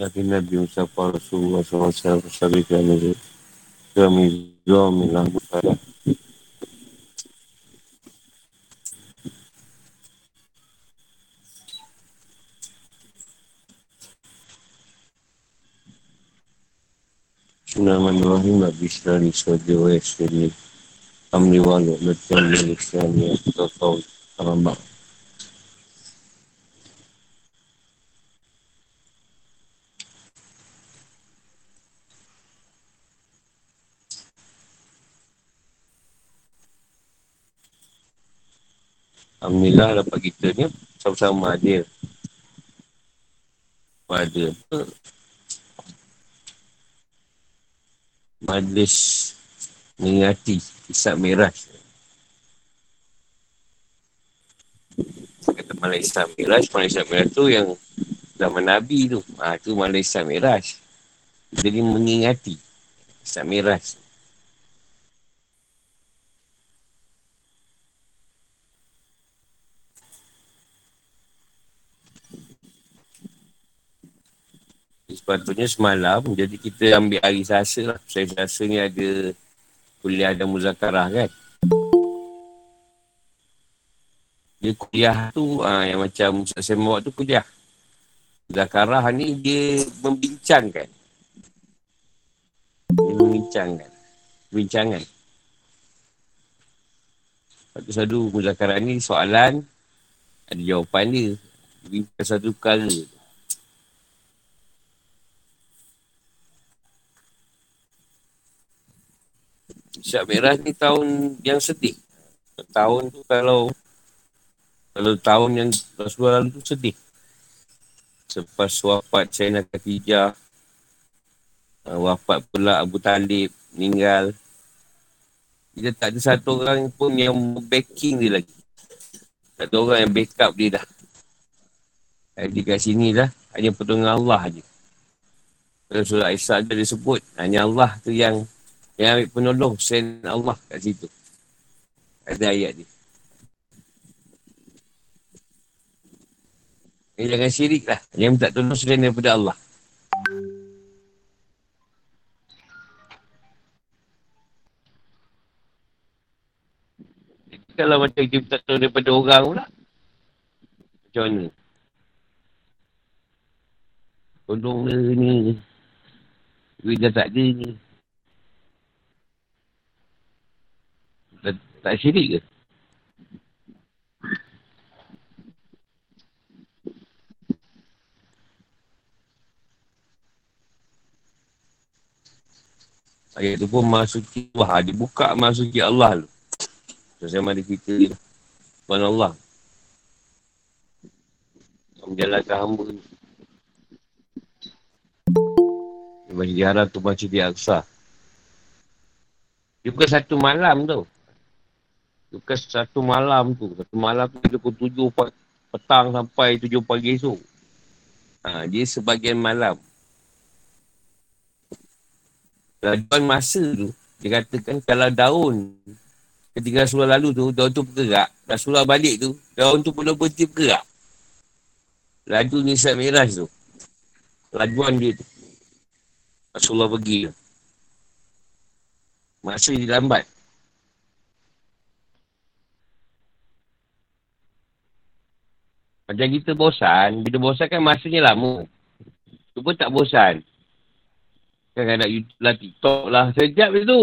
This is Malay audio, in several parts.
Lakin Nabi Musa Rasulullah SAW Bersabit kerana dia Kami Zomi Lambu Salah Bismillahirrahmanirrahim. Nabi Israeli Sodi wa Yasiri Amri walu Letan Yali Israeli Kita tahu Alhamdulillah dapat kita ni sama-sama adil. Pada majlis mengingati kisah merah. Kata malam Islam Miraj, malam Islam Miraj tu yang zaman Nabi tu. Ha, tu malam Islam Miraj. Jadi mengingati Islam Miraj. Sepatutnya semalam, jadi kita ambil hari Selasa lah. Saya Selasa ni ada kuliah dan muzakarah kan. Dia kuliah tu ha, yang macam saya bawa tu kuliah. Muzakarah ni dia membincangkan. Dia membincangkan. Bincangan. Lepas tu satu muzakarah ni soalan, ada jawapan dia. Bincang satu perkara. Syak Merah ni tahun yang sedih. Tahun tu kalau kalau tahun yang Rasulullah lalu tu sedih. Selepas wafat China Khatijah, uh, wafat pula Abu Talib, meninggal. Dia tak ada satu orang pun yang backing dia lagi. Tak ada orang yang backup dia dah. Jadi kat sini dah, hanya pertolongan Allah je. Dalam Aisyah dia disebut, hanya Allah tu yang yang ambil penolong sen Allah kat situ. Ada ayat ni. Eh, jangan syirik lah. Yang minta tolong selain daripada Allah. Kalau macam kita minta tolong daripada orang pula. Macam mana? Tolong ni. Duit dah tak ada ni. Tak syirik ke? Ayat tu pun masuki Allah. Dia buka masuki Allah tu. So, saya mari kita ni. Tuhan Allah. Menjalankan hamba ni. Dia masih diharap tu macam di Aqsa. Dia bukan satu malam tu. Bukan satu malam tu. Satu malam tu dia pukul tujuh petang sampai tujuh pagi esok. Ha, dia sebagian malam. Lajuan masa tu, dia katakan kalau daun ketika Rasulullah lalu tu, daun tu bergerak. Rasulullah balik tu, daun tu pun berhenti bergerak. Laju Nisa Miraj tu. Lajuan dia tu. Rasulullah pergi. Masa dia lambat. Macam kita bosan, bila bosan kan masanya lama. Pun tak bosan. Kan ada YouTube lah, TikTok lah. Sejap je tu.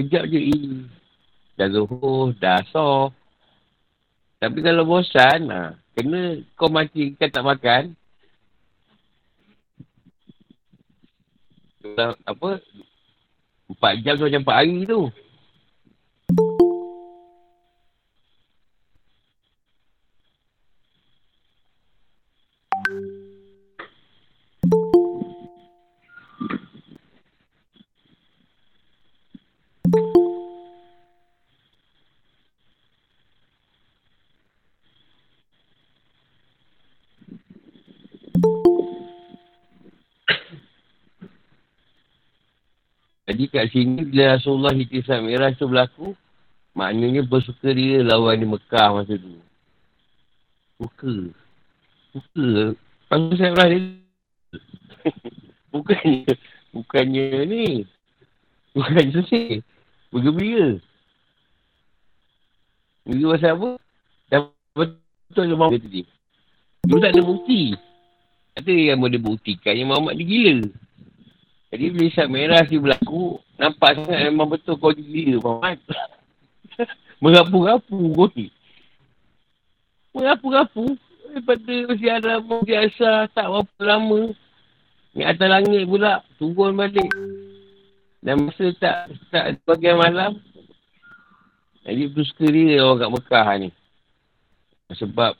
Sejap je. Eh. Dah zuhur, dah so. Tapi kalau bosan, ha, kena kau mati kan tak makan. Apa? Empat jam macam empat hari tu. Jadi kat sini bila Rasulullah Hitisam Miraj tu berlaku, maknanya bersuka dia lawan di Mekah masa tu. Suka. Suka. Pasal saya berada Bukannya, bukannya ni. Bukannya sesih. Bergembira. Bergembira pasal apa? Dah betul ke Muhammad tadi. Dia tak ada bukti. Ada yang boleh buktikan yang Muhammad ni gila. Jadi bila isap merah si berlaku, nampak sangat memang betul kau gila Muhammad. Merapu-rapu kau ni. Merapu-rapu. Daripada siaran biasa tak berapa lama. Ni atas langit pula. Turun balik. Dan masa tak tak bagian malam. Jadi tu suka dia orang kat Mekah ni. Sebab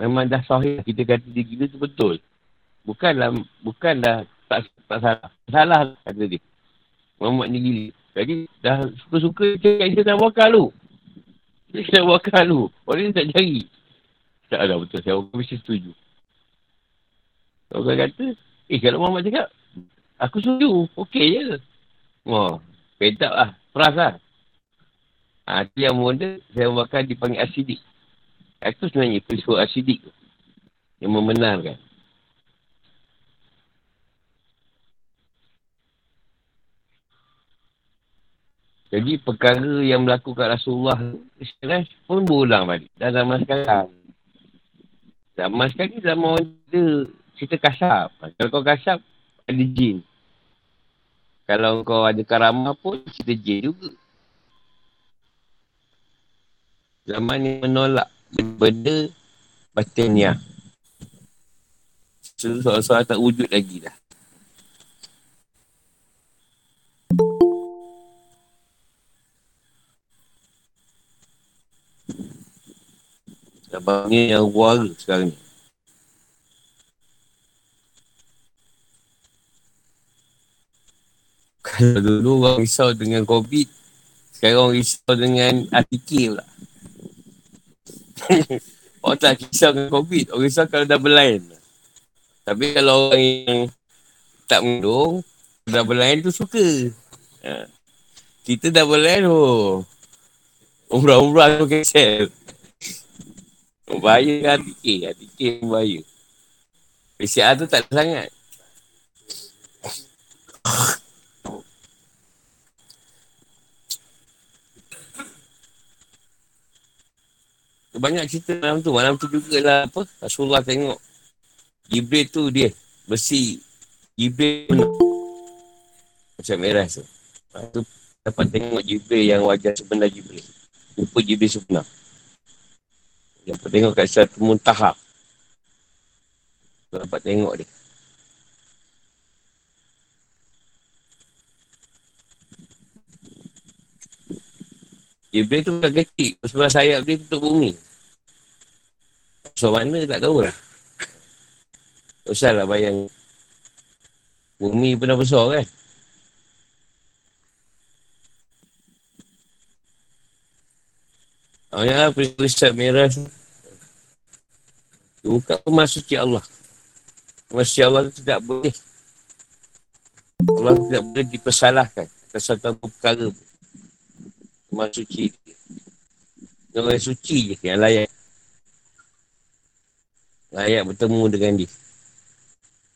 memang dah sahih kita kata dia gila tu betul. Bukanlah, bukanlah tak, tak salah. Salah kata dia. Muhammad ni gila. Jadi dah suka-suka cakap dia nak wakal tu. Dia nak wakal tu. Orang ni tak cari. Tak ada betul. Saya orang mesti setuju. Orang kata, eh kalau Muhammad cakap, aku setuju. Okey je. Oh, pedak lah. Peras lah. Ha, itu yang mula saya bakal dipanggil asidik. Itu sebenarnya peristiwa asidik tu. Yang membenarkan. Jadi perkara yang melakukan Rasulullah sekarang pun berulang balik. Dah zaman sekarang. Zaman sekarang ni zaman orang kita cerita kasap. Kalau kau kasap, ada jin. Kalau kau ada karamah pun, cerita jin juga. Zaman ni menolak benda batinnya. Soal-soal tak wujud lagi dah. Ni yang war sekarang ni. Kalau dulu orang risau dengan COVID, sekarang orang risau dengan ATK pula. orang tak risau dengan COVID, orang risau kalau dah berlain. Tapi kalau orang yang tak mengandung, dah berlain tu suka. Ha. Kita dah berlain, oh. Umrah-umrah tu cancel. Bahaya kan RTK. RTK pun bahaya. PCR tu tak ada sangat. Banyak cerita malam tu. Malam tu juga lah apa. Rasulullah tengok. Jibril tu dia. Besi. Jibril. Macam merah tu. Lepas tu dapat tengok Jibril yang wajah sebenar Jibril. Lupa Jibril sebenar. Dapat tengok kat satu muntahak. Dapat tengok dia. Jibril tu bukan kecil. Sebab sayap dia tutup bumi. So mana tak tahu lah. Tak usah lah bayang. Bumi pernah besar kan. Oh ya, perisat merah tu. Buka rumah suci Allah. Rumah suci Allah tu tidak boleh. Allah tidak boleh dipersalahkan. Atas satu perkara pun. Rumah suci. Orang suci je yang layak. Layak bertemu dengan dia.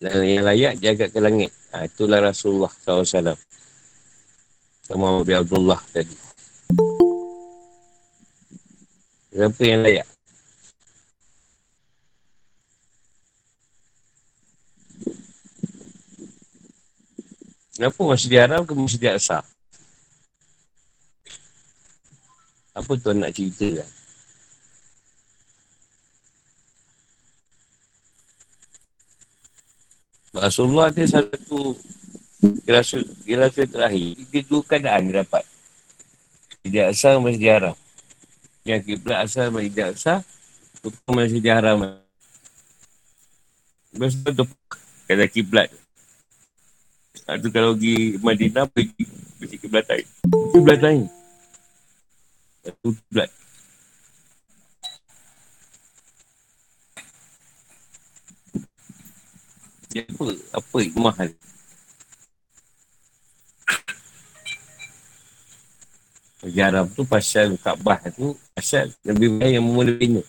Dan yang layak jaga ke langit. Ha, itulah Rasulullah SAW. Sama Abdullah tadi. Siapa yang layak? Kenapa masih diharam ke masih diaksa? Apa tuan nak cerita kan? Rasulullah dia satu Gerasa terakhir Dia dua keadaan dia dapat Dia asal masih diharam yang kiblat asal tidak sah Hukum masih diharam Lepas tu Kata kiblat. Itu ha, kalau pergi Madinah Pergi Pergi kiblat lain. Kiblat lain. Satu kiblat. Dia apa? Apa ikmah dia? Jaram tu pasal Kaabah tu Asal Nabi Ibrahim yang memula bina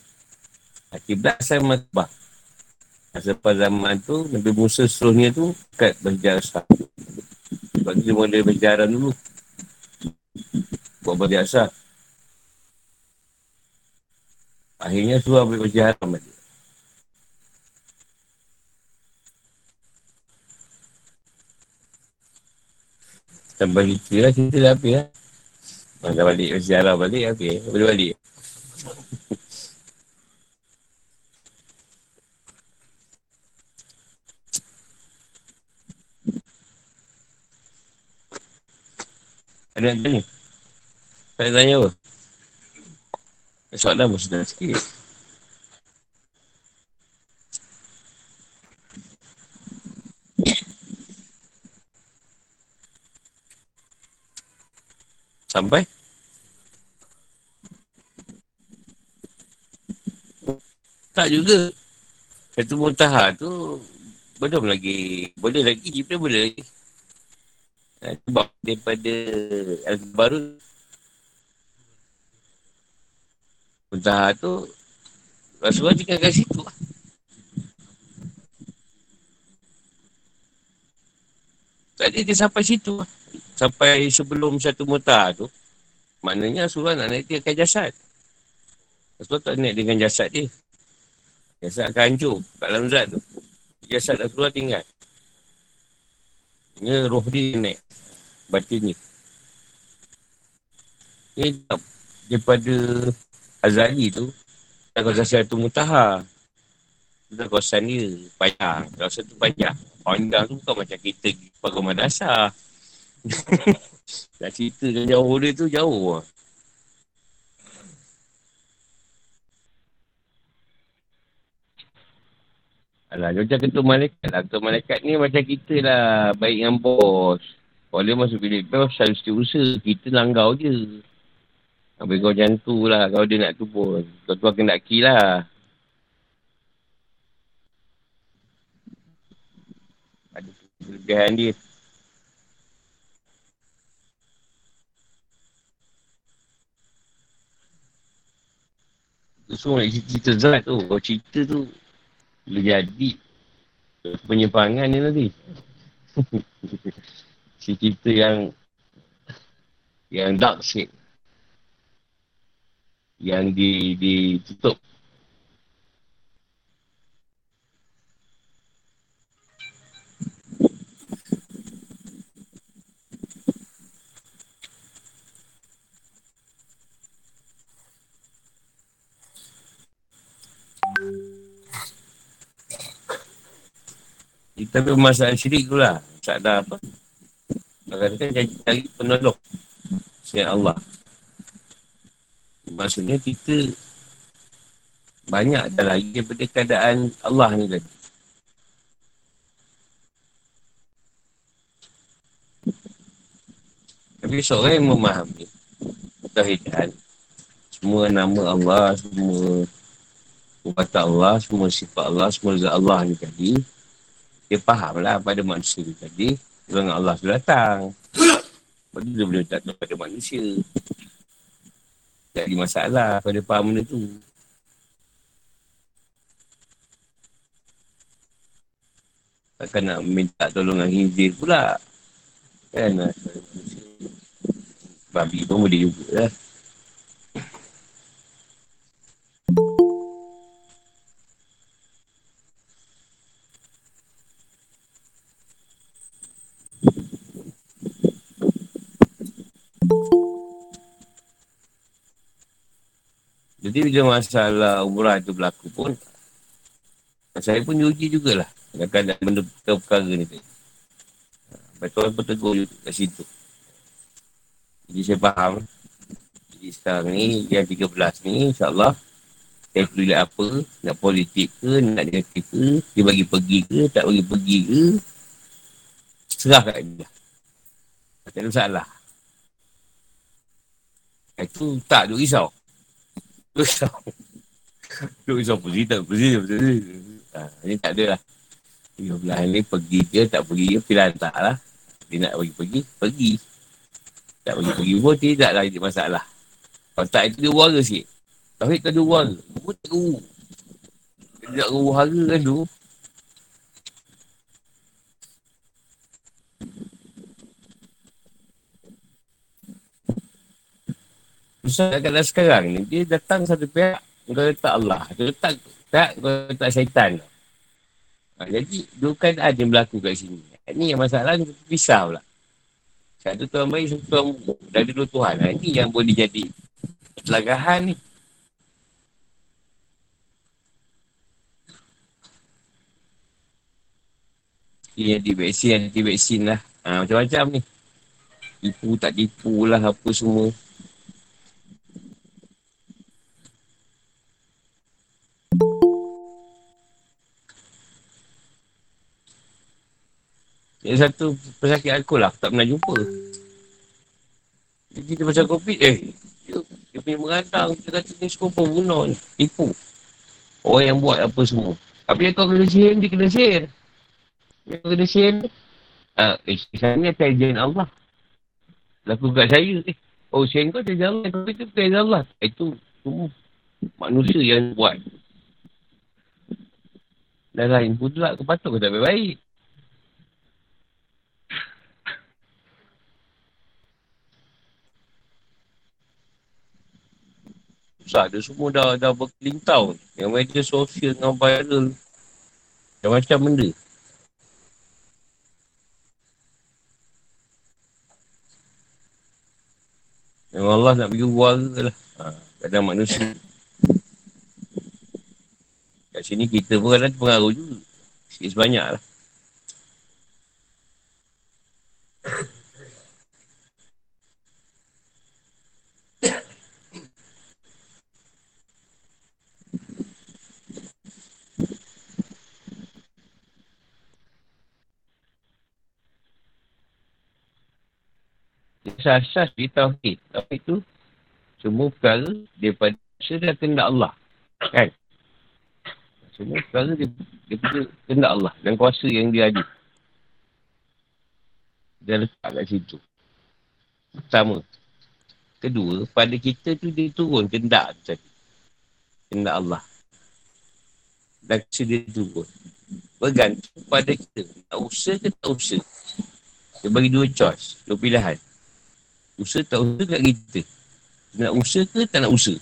Kiblat asal Makbah Selepas zaman tu, Nabi Musa seterusnya tu, kat berjasa. Sebab dia mula berjalan dulu. Buat berjasa. Akhirnya suruh ambil berjalan balik. Sampai cerita lah, cerita dah habis lah. Masa balik berjalan balik, habis. Boleh balik. Ada yang tanya? Tak ada tanya apa? Soalan pun sedang sikit. Sampai? Tak juga. Satu muntahar tu belum lagi. Boleh lagi. Kita boleh lagi. Sebab daripada Al-Baru Muntah tu Rasulullah tinggal kat situ Tadi dia sampai situ Sampai sebelum satu muntah tu Maknanya Rasulullah nak naik tinggalkan jasad Rasulullah tak naik dengan jasad dia Jasad akan hancur kat dalam zat tu Jasad Rasulullah tinggal Ini roh dia naik batin ni. Ini daripada Azali tu, dan kawasan Syaratul Mutaha. Itu kawasan dia, payah. Kawasan tu payah. Pandang tu bukan macam kita pergi madrasah. Nak cerita kan jauh dia tu jauh lah. Alah, macam ketua malaikat lah. Ketua malaikat ni macam kita lah. Baik dengan bos. Kalau dia masuk bilik bel, selalu setiausaha. Kita langgau je. Habis kau macam tu lah. Kalau dia nak tu pun. Kau tu akan nak key lah. Ada kelebihan dia. Semua nak cerita zat tu. Kau cerita tu. Boleh jadi. Penyimpangan ni nanti. cerita yang yang dark shade yang di ditutup Kita bermasalah syirik tu lah. Tak ada apa. Katakan jadi cari penolong Selain Allah Maksudnya kita Banyak dah lagi daripada keadaan Allah ni tadi Tapi seorang yang memahami Tahidan Semua nama Allah Semua Kata Allah Semua sifat Allah Semua zat Allah ni tadi Dia faham lah pada manusia ni tadi dengan Allah sudah datang. Lepas tu dia boleh letak kepada manusia. Tak ada masalah pada faham benda tu. Takkan nak minta tolongan hizir pula. Kan? Babi pun boleh juga lah. Jadi bila masalah umrah itu berlaku pun saya pun diuji jugalah. Kadang-kadang benda perkara ni betul pun tegur kat situ. Jadi saya faham. Jadi sekarang ni yang 13 ni insyaAllah saya perlu lihat apa nak politik ke nak negatif ke dia bagi pergi ke tak bagi pergi ke serah kat dia. Tak ada masalah. Itu tak ada risau risau. Duk risau pergi tak pergi. Ha, ini tak ada lah. Tiga belah ni pergi ke tak pergi ke pilihan tak lah. Dia nak pergi pergi, pergi. Tak pergi pergi pun tidak lah masalah. Kalau tak itu dia warga sikit. Tauhid kan dia warga. Pun tak guru. Dia tak guru harga kan tu. Pusat kat sekarang ni, dia datang satu pihak, kau letak Allah. Dia letak pihak, kau letak syaitan. Ha, jadi, dua keadaan yang berlaku kat sini. Ini yang masalah ni, pisah pula. Satu Tuhan baik, satu Tuhan buruk. Dah ada dua Tuhan. Ha, ini yang boleh jadi pelagahan ni. Ini yang vaksin, anti vaksin lah. Ha, macam-macam ni. Tipu tak tipu lah apa semua. Yang satu pesakit alkohol lah, tak pernah jumpa. Dia cerita pasal COVID, eh, dia, dia punya merantang, dia kata ni semua pembunuh ni, tipu. Orang yang buat apa semua. Tapi kau kena sihir, dia kena sihir. Dia kena sihir. Ah, eh, saya ni atas izin Allah. Laku kat saya eh. Oh, sihir kau atas Allah, tapi itu atas Allah. Itu semua manusia yang buat. Dan lain pula, kau patut kau tak baik-baik. Susah. Dia semua dah, dah berkelintau. Yang media sosial dengan viral. Macam-macam benda. Yang Allah nak bagi warga lah. Ha, kadang manusia. Kat sini kita pun kadang pengaruh juga. Sikit sebanyak lah. Asas-asas di Tauhid. Tauhid itu semua perkara daripada sudah kehendak Allah. Kan? Semua perkara daripada kehendak Allah dan kuasa yang dia ada. Dan letak kat situ. Pertama. Kedua, pada kita tu dia turun kehendak tu tadi. Kehendak Allah. Dan kuasa dia turun. Bergantung pada kita. Tak usah ke tak usah. Dia bagi dua choice. Dua pilihan. Usaha tak usaha kat kita. Nak usaha ke tak nak usaha?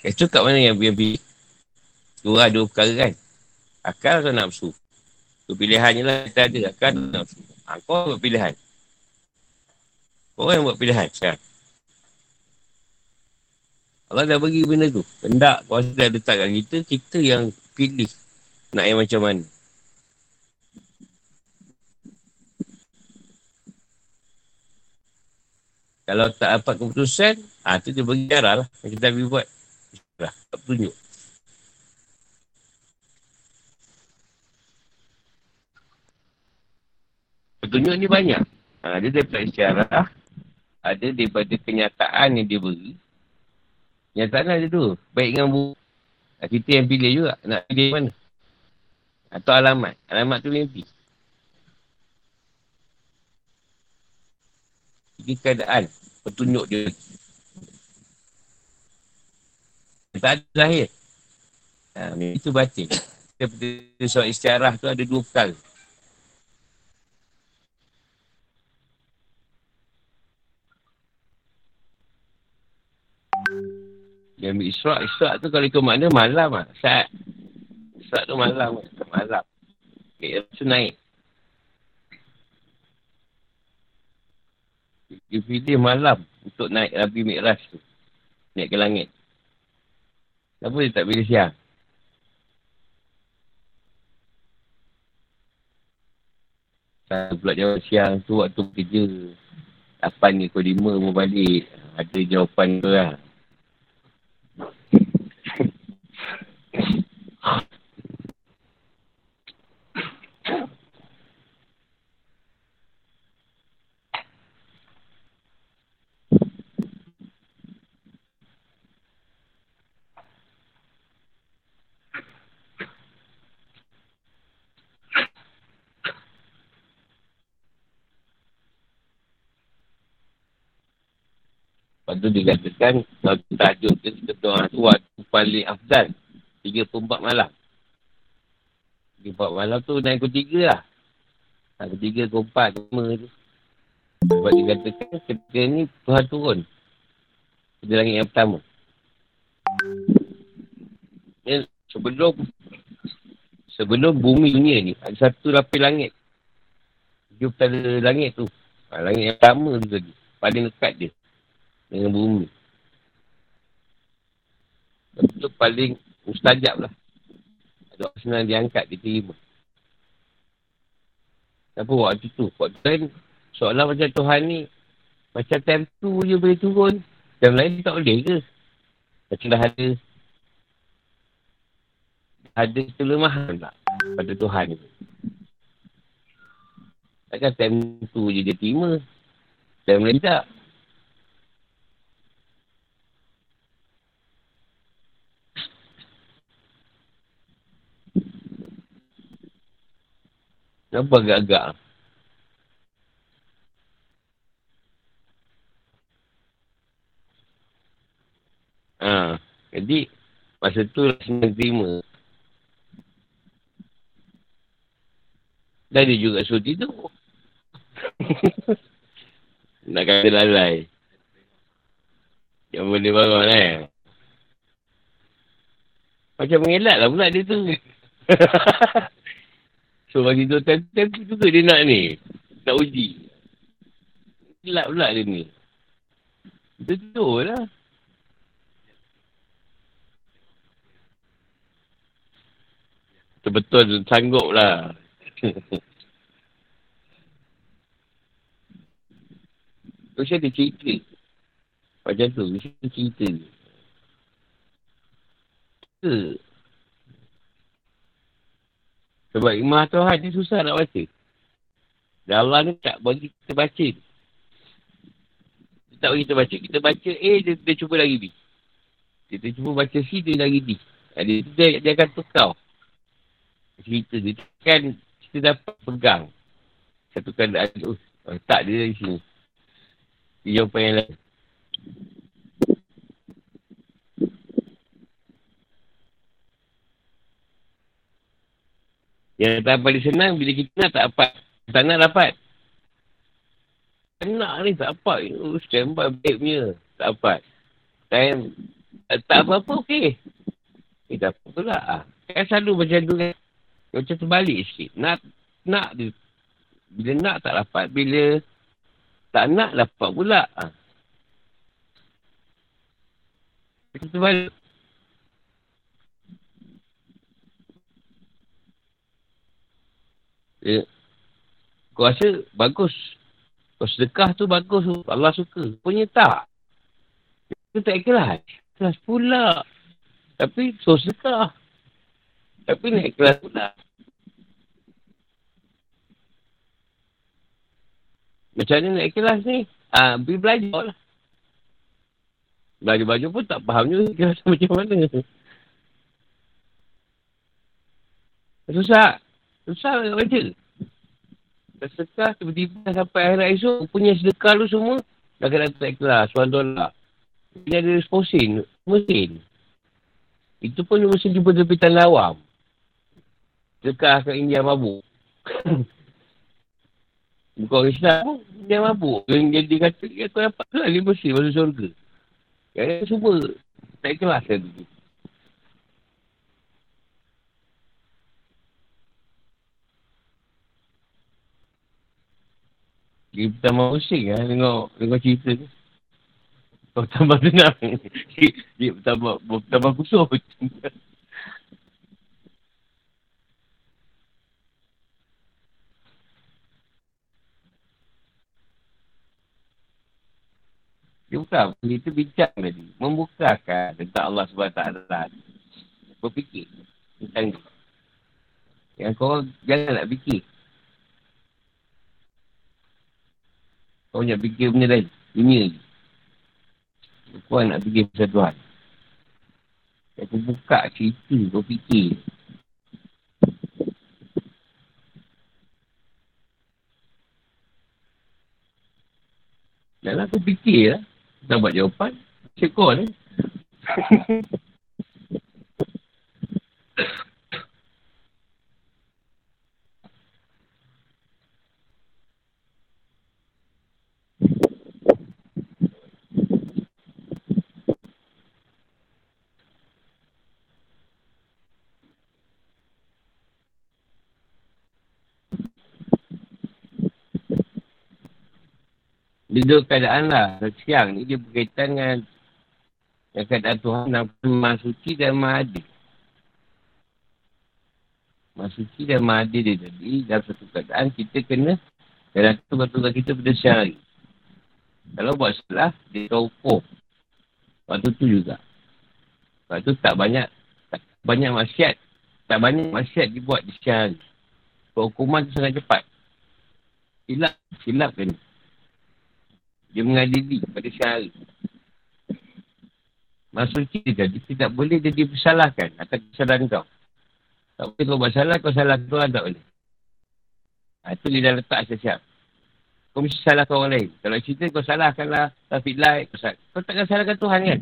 Itu kat mana yang biar biar Dua dua perkara kan. Akal atau nafsu. Itu pilihannya lah kita ada. Akal atau nafsu. Ha, kau buat pilihan. Kau yang buat pilihan sekarang. Allah dah bagi benda tu. Kendak kuasa dah letak kat kita. Kita yang pilih. Nak yang macam mana. Kalau tak dapat keputusan, ah ha, tu dia bagi cara lah. Kita habis buat. Lah, tak tunjuk. Petunjuk ni banyak. Ha, ada daripada isyarat. Ada daripada kenyataan yang dia beri. Kenyataan ada tu. Baik dengan bu. Kita yang pilih juga. Nak pilih mana. Atau alamat. Alamat tu mimpi. Tiga keadaan petunjuk dia. Tak ada lahir. Ha, itu batin. Seperti soal istiarah tu ada dua perkara. Dia ambil israk. Israk tu kalau ikut makna malam lah. Saat. Israk tu malam. Malam. Okay, tu naik. Dia pilih malam untuk naik Nabi Mi'raj tu. Naik ke langit. Kenapa dia tak pilih siang? Saya pula jawab siang tu waktu kerja. 8 ni ke 5 mau balik. Ada jawapan tu lah. Lepas tu dia katakan, kalau kita tajuk dia, kita doa tu waktu paling afdal. Tiga pempat malam. Tiga pempat malam tu naik ke tiga lah. Naik ke tiga, ke empat, ke lima tu. Sebab dikatakan ketika ni Tuhan turun. Di langit yang pertama. Ya, sebelum sebelum bumi dunia ni, ada satu lapis langit. Dia pada langit tu. Ha, langit yang pertama tu tadi. Paling dekat dia. Dengan bumi. Itu paling mustajab lah. Orang senang diangkat, diterima. Apa waktu tu? Waktu tu kan, seolah macam Tuhan ni, macam time tu je boleh turun. Time lain tak boleh ke? Macam dah ada, ada kelemahan tak pada Tuhan ni. Takkan time tu je dia terima. Time lain tak. Kenapa agak-agak? Ha, jadi, masa tu lah senang terima. Dan dia juga suruh tidur. Nak kata lalai. Yang boleh bangun eh. Macam mengelak lah pula dia tu. So bagi tu tem-tem juga dia nak ni. Nak uji. Gelap pula dia ni. Betul lah. Betul-betul sanggup lah. Mesti ada cerita. Macam tu, mesti cerita. Ke? Sebab imah Tuhan ni susah nak baca. Dan Allah ni tak bagi kita baca. Dia tak bagi kita baca. Kita baca A, dia, dia cuba lagi B. Kita cuba baca C, dia lagi D. Dia, dia, dia akan tukar. Cerita dia kan kita dapat pegang. Satu keadaan tu. Oh, tak dia dari sini. Dia jawapan yang lain. Yang tak paling senang bila kita nak tak dapat. Tak nak dapat. Nak ni tak dapat. Oh, standby baik punya. Tak dapat. Time, tak apa-apa okey. Eh tak apa pula. Ah. Kan selalu macam tu kan. Macam terbalik sikit. Nak, nak dia. Bila nak tak dapat. Bila tak nak dapat pula. Macam terbalik. Ya. Kau rasa bagus. Kau sedekah tu bagus. Allah suka. Punya tak. Itu tak ikhlas. Ikhlas pula. Tapi so sedekah. Tapi nak ikhlas pula. Macam mana nak ikhlas ni? Ah, pergi belajar lah. Belajar-belajar pun tak faham juga ikhlas macam mana. Susah. Susah nak baca. Sedekah tiba-tiba sampai akhirat esok punya sedekah lu semua dah kena tak ikhlas. Suan dolar. Dia ada responsin. Mesin. Itu pun mesin jumpa tepi tanah awam. Sedekah kat India mabuk. Bukan orang Islam pun India mabuk. Dia, dia kata dia kau dapat lah dia mesin masuk surga. Yang semua tak ikhlas kan tu. Dia tambah pusing lah tengok, tengok cerita tu. Kau tambah tenang. Dia tambah, tambah kusut. Dia bukan, kita bincang tadi. Membukakan tentang Allah SWT. Berfikir tentang Yang kau jangan nak fikir. Kau nak fikir benda lain. Dunia je. Kau nak fikir pasal Tuhan. Aku buka cerita kau fikir. Janganlah aku fikir lah. Tak buat jawapan. Cekor ni. Dia keadaan lah. Siang ni dia berkaitan dengan yang keadaan Tuhan yang maha suci dan maha adil. Maha suci dan maha adil dia jadi dalam satu keadaan kita kena dalam tugas-tugas kita pada siang Kalau buat salah, dia tahu. Waktu tu juga. Waktu tu tak banyak tak banyak maksiat. Tak banyak maksiat dibuat di siang hari. Hukuman tu sangat cepat. Silap, silap kena. Dia mengadili pada syahari. Masuk kita jadi tidak boleh dia dipersalahkan atas kesalahan kau. Tak boleh kau buat salah, kau salah kau tak boleh. Ha, itu dia dah letak siap-siap. Kau mesti salahkan orang lain. Kalau cerita kau salahkanlah traffic light. Kau, sal- kau takkan salahkan Tuhan kan?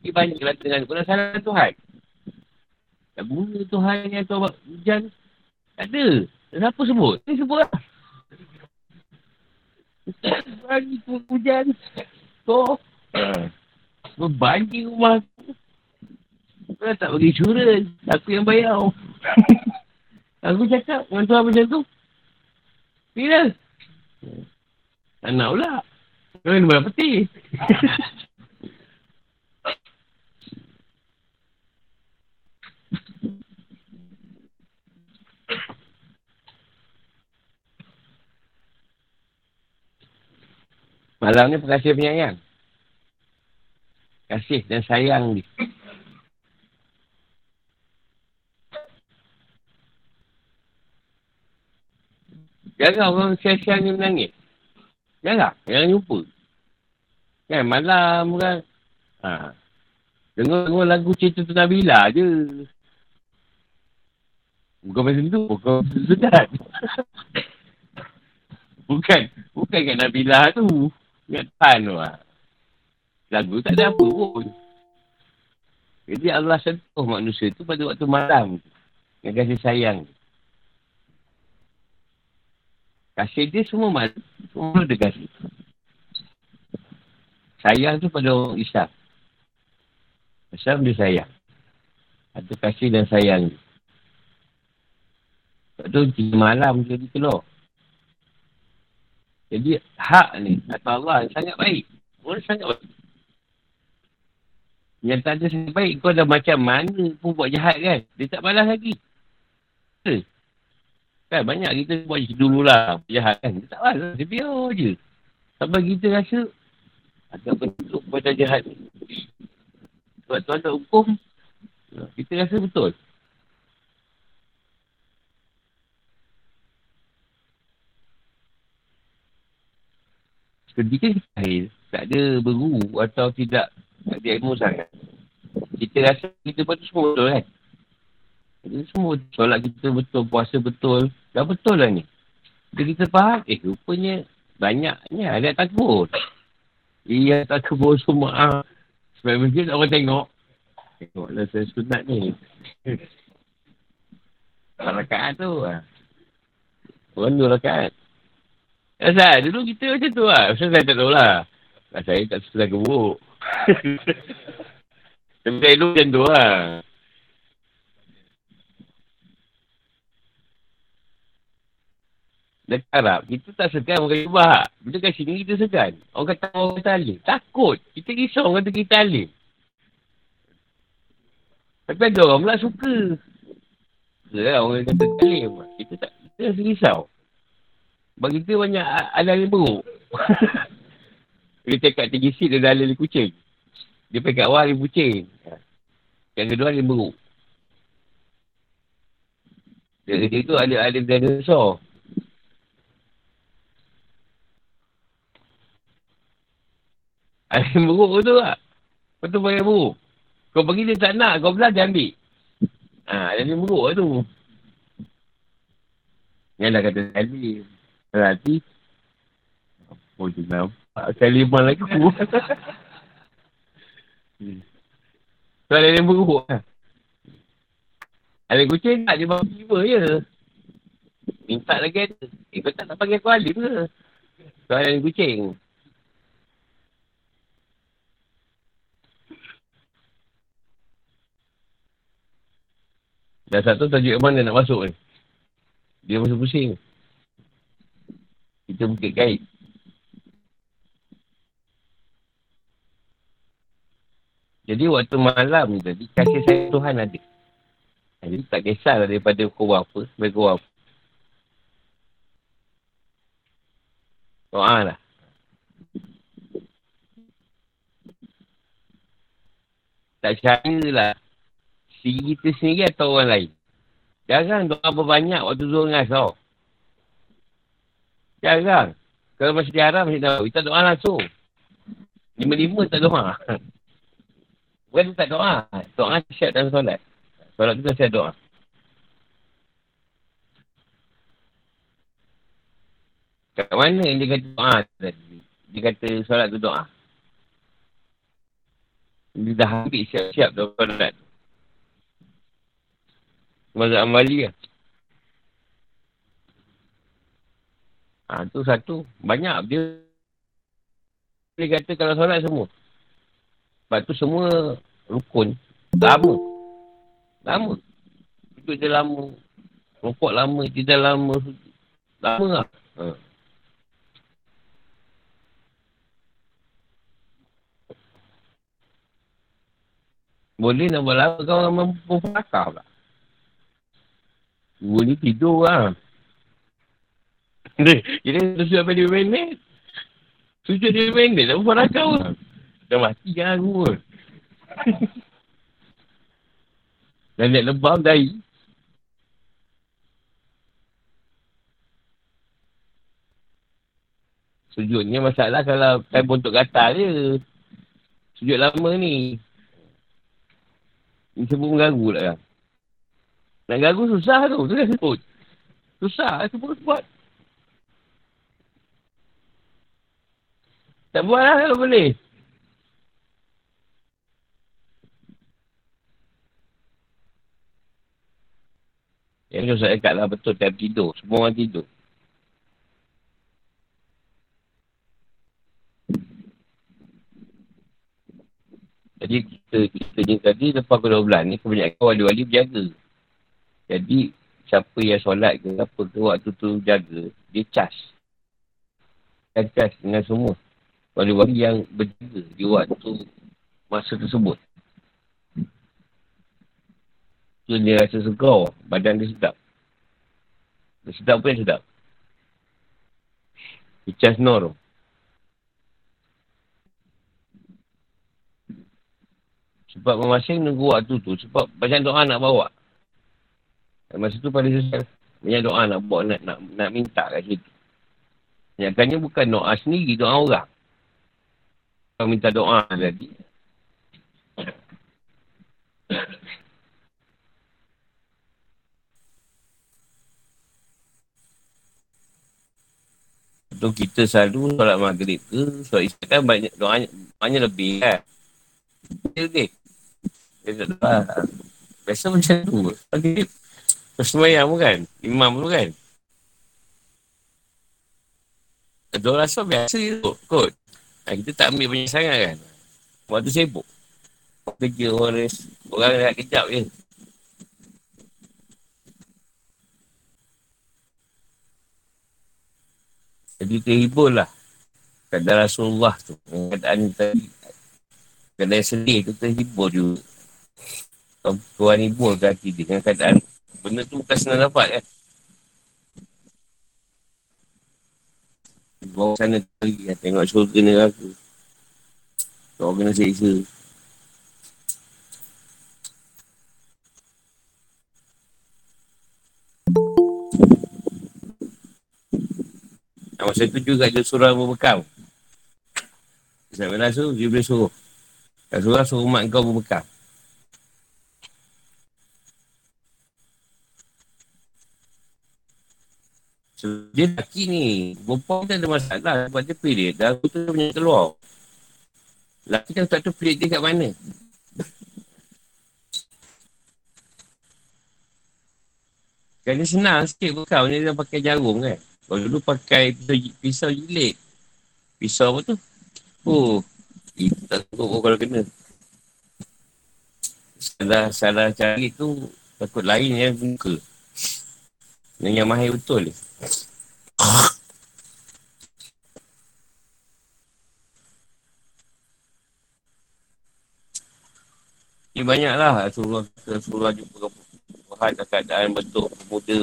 Ini banyak kelihatan dengan kau nak salahkan Tuhan. Tak guna Tuhan yang kau buat hujan. Tak ada. Siapa sebut? Ini sebut lah. Bagi tu hujan. Uh, banjir rumah aku. Kau tak bagi insurans. Aku yang bayar. aku cakap dengan Tuhan macam tu. Bila? Tak nak pula. Kau kena bayar peti. Malam ni pengasih penyayang. Kasih dan sayang dia. Jangan orang siang-siang ni menangis. Jangan. Jangan jumpa. Kan malam kan. Ha. Dengar-dengar lagu cerita tu Nabila je. Bukan macam tu. Bukan macam tu. bukan. Bukan kat Nabila tu. Ingat Tan tu lah. Lagu tak ada apa pun. Jadi Allah sentuh manusia tu pada waktu malam. Yang kasih sayang. Kasih dia semua malam. Semua dia kasih. Sayang tu pada orang Islam. Islam dia sayang. Ada kasih dan sayang. Sebab tu tiga malam jadi keluar. Jadi hak ni kata Allah sangat baik. Orang sangat baik. Yang tak ada sangat baik kau dah macam mana pun buat jahat kan. Dia tak balas lagi. Kan banyak kita buat dululah jahat kan. Dia tak balas. Dia biar je. Sampai kita rasa agak bentuk pada jahat ni. Sebab tu ada hukum. Kita rasa betul. Ketika kita tak ada berguru atau tidak tak ada ilmu sangat. Kita rasa kita betul semua betul kan? Kita semua solat kita betul, puasa betul. Dah betul lah ni. Jadi kita faham, eh rupanya banyaknya ada takbur. Iya takbur semua. Ah. Sebab mungkin orang tengok. Tengoklah saya sunat ni. Rakaat tu. Ah. Orang dua rakaat. Asal dulu kita macam tu lah. Macam saya tak tahu lah. Nah, saya tak suka gebuk. Tapi saya dulu macam tu lah. Dekat Arab, kita tak segan orang jubah. Bila kat sini kita segan. Orang kata orang kata alim. Takut. Kita risau orang kata kita alim. Tapi ada orang pula suka. Ya, orang kata alim. Kita tak, kita rasa risau. Bagi kita banyak ada yang buruk. Dia cakap tinggi seat dia dah alih kucing. Dia pergi kat awal alih kucing. Yang kedua alih buruk. Dia, dia tu alih alih dinosaur. Alih buruk tu lah. Betul banyak buruk. Kau pergi dia tak nak. Kau belajar ambil. Ha, alih buruk lah tu. Yang dah kata alih. Berarti Apa je nampak Kalimah lagi. So ada yang berubah lah Ada kucing tak? Dia bawa jiwa je. Minta lagi ada. Eh kau tak nak panggil aku alim ke? So yang kucing. Dah satu tajuk mana nak masuk ni? Dia masuk pusing itu bukit kait. Jadi waktu malam tadi, kasih hmm. saya Tuhan ada. Jadi tak kisahlah daripada kau apa, sebagai kau apa. Doa lah. Tak cari lah. Sendiri kita sendiri atau orang lain. Jangan doa berbanyak waktu zuhur ngas tau. Jarang. Kalau masih jarang masih tahu. Kita doa langsung. Lima-lima tak doa. Bukan tak doa. Doa siap dalam solat. Solat tu saya doa. Kat mana dia kata doa tadi? Dia kata solat tu doa. Dia dah ambil siap-siap dah solat tu. Mazhab Amali lah. Ha, tu satu. Banyak dia. Dia kata kalau solat semua. Sebab tu semua rukun. Lama. Lama. Duduk dia lama. Rokok lama. Tidak lama. Lama lah. Ha. Boleh nak buat lama kau orang mampu pakar tak? Dua ni tidur lah. Jadi tu sudah sampai 5 minit. Sujud 5 minit tak buat rakau lah. Dah mati kan aku pun. Dah lihat lebam dari. Sujudnya masalah kalau time untuk gatal je. Sujud lama ni. Ini sebut mengganggu lah. Nak ganggu susah tu. Tu kan sebut. Susah. Sebut buat. Tak buat lah kalau boleh. Yang saya cakap lah betul. Time tidur. Semua orang tidur. Jadi kita, kita ni tadi lepas kedua bulan ni kebanyakan wali-wali berjaga. Jadi siapa yang solat ke apa ke waktu tu jaga, dia cas. Dia cas dengan semua. Wali-wali yang berjaga di waktu masa tersebut. Tu dia rasa segar, badan dia sedap. Dia sedap pun sedap. Dia cas nor. Sebab masing nunggu waktu tu. Sebab banyak doa nak bawa. Dan masa tu pada sesat. Banyak doa nak bawa, nak, nak, nak minta kat situ. Banyakannya bukan doa sendiri, doa orang. Kalau minta doa tadi. Tu kita selalu solat maghrib ke, solat isyak kan banyak doanya, banyak lebih kan. Tak doa. Biasa macam tu. Pagi Persemayam pun kan. Imam tu kan. Dua rasa biasa je kot. Ha, kita tak ambil banyak sangat kan. Waktu sibuk. Kerja orang, orang nak kejap je. Jadi terhibur lah. Kata Rasulullah tu. Keadaan tadi. Keadaan sedih tu terhibur juga. Tuan hibur ke hati dia dengan keadaan benda tu bukan senang dapat kan. Bawa sana lagi kan, tengok syurga neraka. Kau kena seksa. Masa tu juga ada surah berbekam. Sampai Rasul, dia boleh suruh. Rasulullah suruh mak kau berbekam. So, dia lelaki ni. Perempuan tak ada masalah sebab dia pilih. Dah aku tu punya keluar. Lelaki kan tak tahu pilih dia kat mana. Kan dia senang sikit bekal ni dia pakai jarum kan. Kalau dulu pakai pisau, pisau jilid. Pisau apa tu? Oh. Itu tak tahu kalau kena. Salah, salah cari tu takut lain yang muka. Yang, yang mahir betul ni. Ini banyaklah Rasulullah, Rasulullah jumpa Tuhan keadaan bentuk pemuda.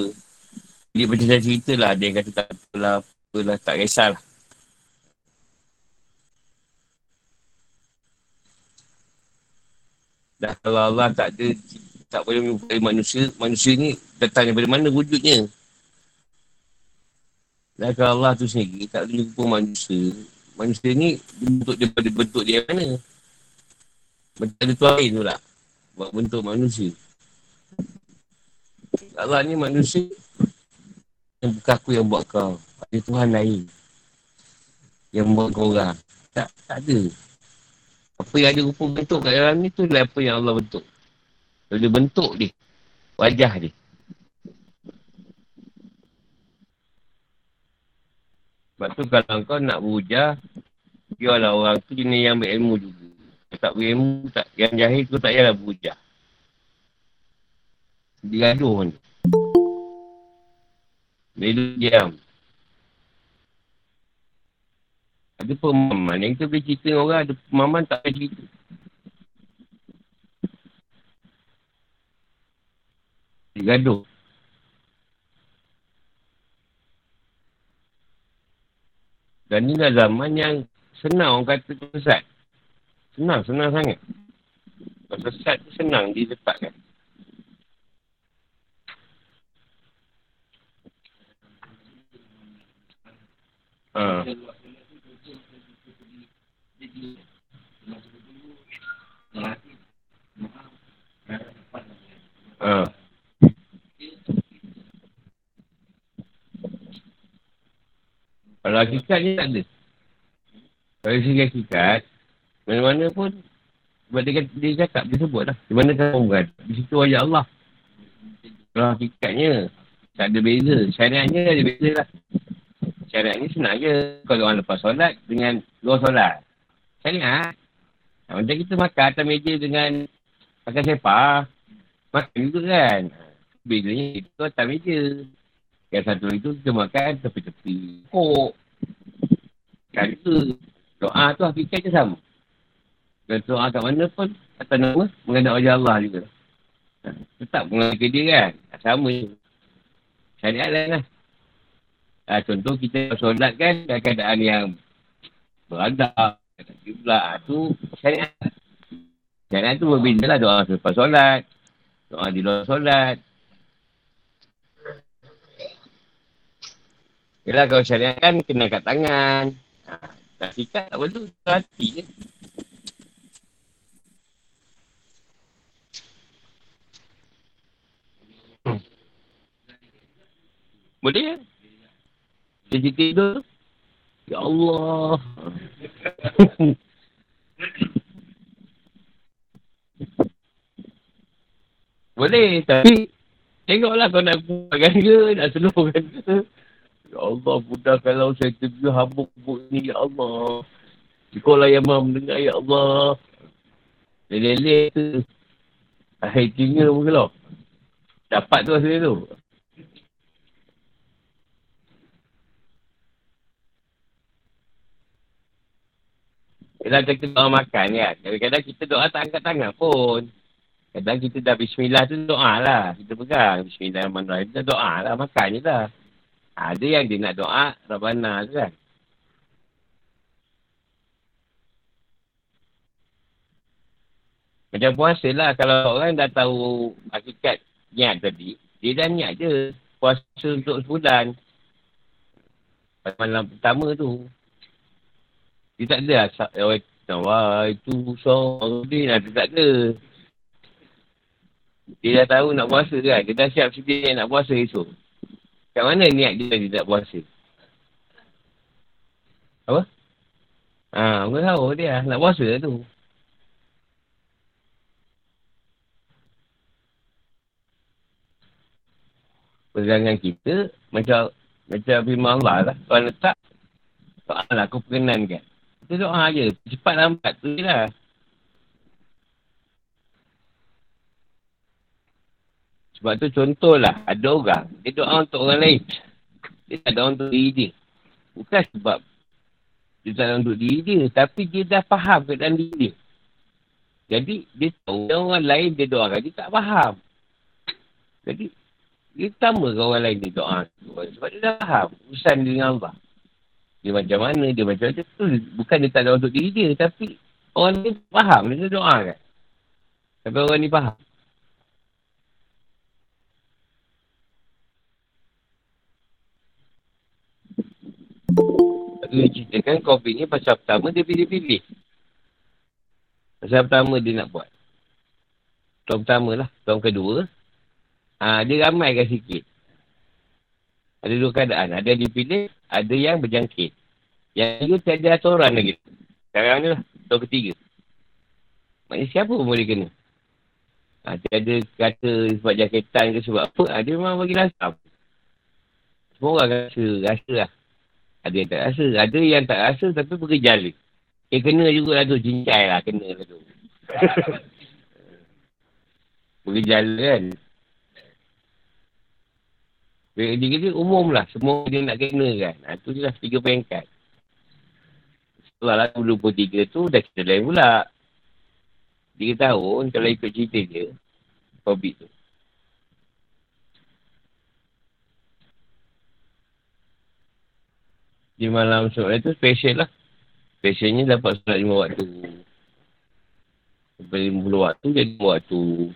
Jadi macam saya cerita lah, dia kata tak apalah, apalah, tak kisahlah. Dah kalau Allah tak ada, tak boleh menyukai manusia, manusia ni datang daripada mana wujudnya. Dan kalau Allah tu sendiri tak boleh jumpa manusia, manusia ni bentuk daripada bentuk dia mana. Macam ada tu lain tu lah. Buat bentuk manusia. Allah ni manusia yang bukan aku yang buat kau. Ada Tuhan lain. Yang buat kau orang. Tak, tak ada. Apa yang ada rupa bentuk kat dalam ni tu adalah apa yang Allah bentuk. Kalau dia bentuk dia. Wajah dia. Sebab tu kalau kau nak berhujah, biarlah orang tu jenis yang berilmu juga. Kalau tak berilmu, tak, yang jahil tu tak payahlah berhujah. Dia gaduh ni. Dia diam. Ada pemahaman. Yang kita boleh cerita orang, ada pemahaman tak boleh cerita. Dia gaduh. Dan ni dah zaman yang senang orang kata sesat. Senang, senang sangat. Sesat tu senang diletakkan. Ha. Ha. Kalau hakikat ni tak ada. Kalau segi hakikat, mana-mana pun, sebab dia, dia cakap, dia sebut lah. Di mana kan orang Di situ ayat Allah. Kalau hakikatnya, tak ada beza. Syariatnya ada beza lah. Syariat ni senang je. Kalau orang lepas solat dengan luar solat. Syariat. Macam kita makan atas meja dengan pakai sepah. Makan juga kan. Bedanya itu atas meja. Yang satu itu kita makan tepi-tepi. Kok. Kan itu. Doa tu hakikat je sama. Dan doa kat mana pun. Atas nama. Mengenai wajah Allah juga. Tetap mengenai dia kan. Sama je. Syariat lain lah. Ha, contoh kita solat kan dalam keadaan yang beradab, jumlah tu syariat. Syariat tu berbeza lah doa selepas solat, doa di luar solat. Yelah kalau syariat kan kena kat tangan. Ha, tak sikat tak perlu, hati je. Boleh ya? Dia tidur. Ya Allah. Boleh, tapi tengoklah kau nak buatkan ke, nak seluruhkan ke. Ya Allah, mudah kalau saya terjun habuk-habuk ni, Ya Allah. Sekolah yang mahu mendengar, Ya Allah. Lelek-lelek tu. Akhir tinggal pun kalau. Dapat tu rasa tu. Yelah kita doa makan kan. Kadang-kadang kita doa tak angkat tangan pun. Kadang kita dah bismillah tu doa lah. Kita pegang bismillahirrahmanirrahim. Kita doa lah. Makan je lah. Ada yang dia nak doa Rabbana tu kan. Macam puasa lah. Kalau orang dah tahu hakikat niat tadi. Dia dah niat je. Puasa untuk sebulan. Malam pertama tu. Dia tak ada asap wah itu song dia lah. Tak ada. Dia dah tahu nak puasa kan. Dia dah siap sedia nak puasa esok. Kat mana niat dia dia tak puasa? Apa? Ha, aku tahu dia nak puasa lah tu. Pegangan kita macam macam firman Allah lah. Kalau letak, soalan aku perkenankan. Kita doa je. Cepat lambat tu je lah. Sebab tu contohlah. Ada orang. Dia doa untuk orang lain. Dia tak doa untuk diri dia. Bukan sebab dia tak doa untuk diri dia. Tapi dia dah faham keadaan diri dia. Jadi, dia tahu yang orang lain dia doakan. Dia tak faham. Jadi, dia sama ke orang lain dia doa. Sebab dia dah faham. Urusan dia dengan Allah. Dia macam mana, dia macam mana. Tu, bukan dia tak ada untuk diri dia. Tapi, orang ni faham. Dia doa kan. Tapi orang ni faham. Dia ceritakan COVID ni pasal pertama dia pilih-pilih. Pasal pertama dia nak buat. Tahun pertama lah. Tahun kedua. Ha, dia ramaikan sikit. Ada dua keadaan. Ada yang dipilih, ada yang berjangkit. Yang itu tiada aturan lagi. Sekarang ni lah. Tahun ketiga. Maksudnya siapa pun boleh kena. Ha, tiada kata sebab jangkitan ke sebab apa. Ha, dia memang bagi lasam. Semua orang rasa, rasa lah. Ada yang tak rasa. Ada yang tak rasa tapi bergejala. Eh kena juga lah tu. Cincai lah kena lah tu. bergejala kan. Dia kata umum lah. Semua dia nak kena kan. Ha, tu je lah tiga peringkat. Setelah lah 23 tu dah cerita lain pula. Tiga tahun kalau ikut cerita dia. Covid tu. Di malam solat tu special lah. Specialnya dapat solat lima waktu. Sampai lima waktu jadi lima waktu.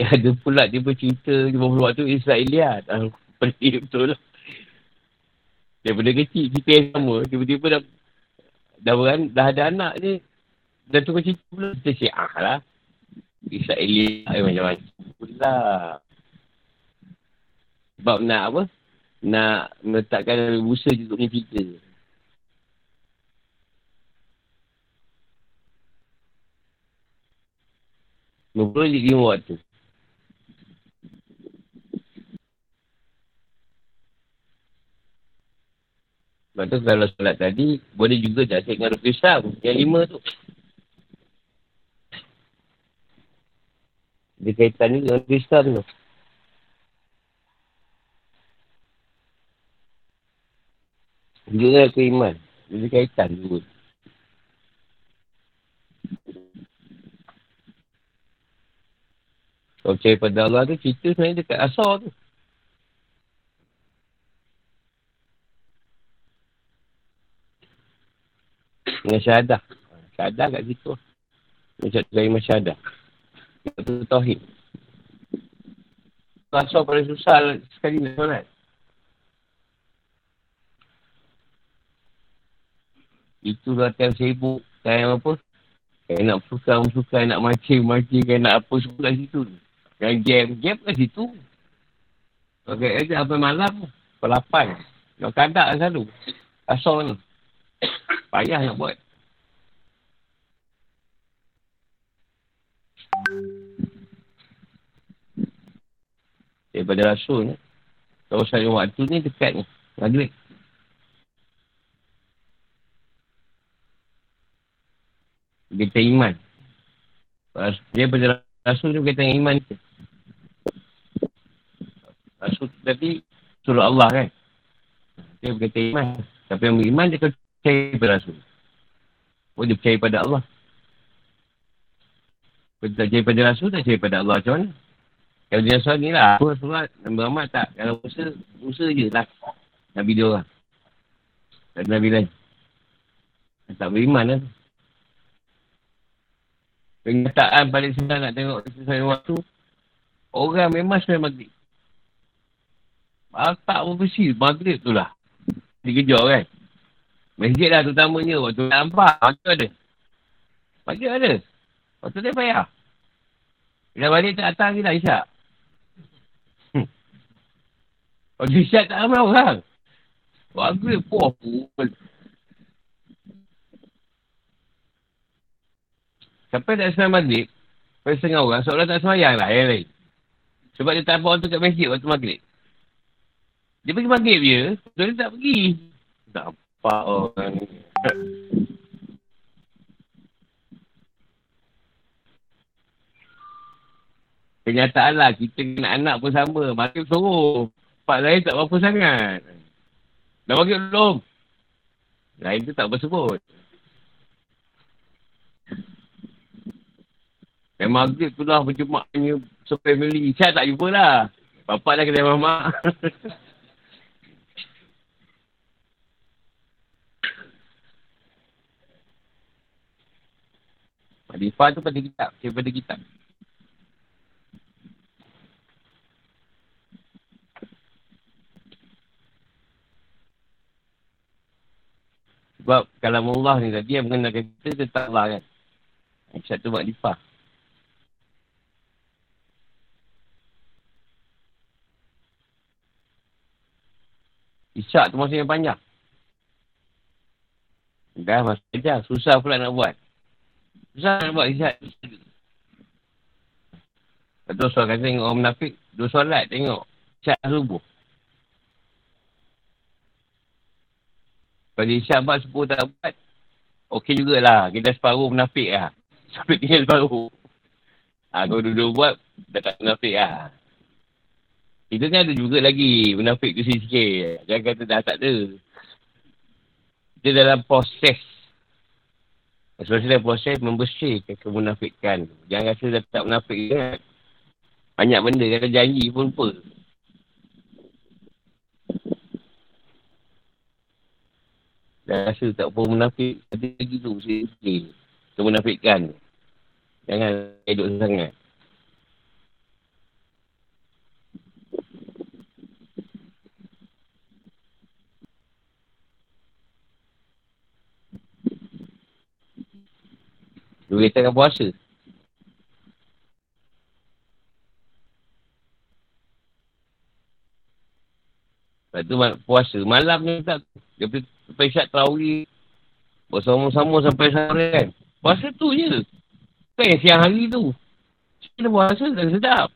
Ya ada pula dia bercerita lima puluh waktu Israeliat. Ah, Pergi betul lah. Daripada kecil kita yang sama. Tiba-tiba dah dah, beran, dah ada anak ni. Dah tukar cerita pula. Kita syiah lah. Israeliat macam-macam pula. Sebab nak apa? Nak meletakkan busa juga punya cerita. Nombor je lima waktu. Sebab tu kalau solat tadi, boleh juga tak cek dengan Rukul Islam. Yang lima tu. Dia kaitan ni dengan Rukul Islam tu. Juga ke iman. Dia kaitan juga. Kalau percaya pada Allah tu, cerita sebenarnya dekat asal tu. Dengan syahadah. Syahadah kat situ. Macam dari masyahadah. Itu tauhid. Asal paling susah sekali nak solat. Itulah time sibuk. Time apa? Kayak nak suka, suka, nak macam, macam, kayak nak apa semua kat situ. Yang jam, jam kat situ. Okay, okay apa malam? Pelapan. Nak kadak selalu. Asal ni. Payah nak buat. Daripada rasul ni. Kalau saya waktu ni dekat ni. Maghrib. Berkaitan iman. Dia pada rasul dia berkaitan iman kita. Rasul tadi surah Allah kan. Dia berkaitan iman. Tapi yang beriman dia percaya pada rasul. Oh dia percaya pada Allah. Kalau tak percaya pada rasul, tak percaya pada Allah macam mana? Kalau dia soal ni lah, aku surat, Nabi Muhammad tak. Kalau Musa, Musa je lah. Nabi dia orang. Tak ada Nabi lain. Tak beriman lah. Kenyataan paling senang nak tengok sesuai waktu. Orang memang sebenarnya maghrib. Tak pun bersih. Maghrib tu lah. Dikejar kan. Masjid lah terutamanya. Waktu nak nampak. Waktu ada. Maghrib ada. Waktu dia payah. Bila balik tak datang lagi dah isyak. Hmm. Waktu isyak tak ramai orang. Maghrib pun. Sampai tak sembahyang maghrib, pada setengah orang, seolah tak sembahyang lah yang lain. Sebab dia tak apa orang tu kat masjid waktu maghrib. Dia pergi maghrib je, dia tak pergi. Tak apa orang ni. Kenyataan lah, kita kena anak pun sama. Maghrib suruh. Pak lain tak apa sangat. Dah maghrib belum? Lain tu tak apa Dan maghrib tu lah berjemaah punya family. Saya tak jumpa lah. Bapak dah kena mamak. Madifah tu pada kitab. Daripada kitab. Sebab kalau Allah ni tadi yang mengenalkan kita tentang Allah kan. Satu makrifah. Isyak tu masa yang panjang. Dah masa ajar. Susah pula nak buat. Susah nak buat isyak. Lepas tu kata tengok orang menafik. Dua solat tengok. Isyak subuh. Kalau isyak buat sepuluh tak buat. Okey jugalah. Kita separuh menafik lah. Sampai tinggal separuh. Ha, kalau dua-dua buat, dah tak menafik lah. Kita kan ada juga lagi munafik tu sikit-sikit. Jangan kata dah tak ada. Dia dalam proses. Sebab dalam proses membersihkan kemunafikan. Jangan rasa dah tak munafik kan. Banyak benda kata janji pun lupa. Dah rasa tak pun munafik. Ada lagi tu sikit-sikit. Kemunafikan. Jangan hidup sangat. Dua tengah puasa. Lepas tu puasa. Malam ni tak. Dia pergi syak terawih. Bersama-sama sampai sore kan. Puasa tu je. Kan siang hari tu. Kita puasa tak sedap.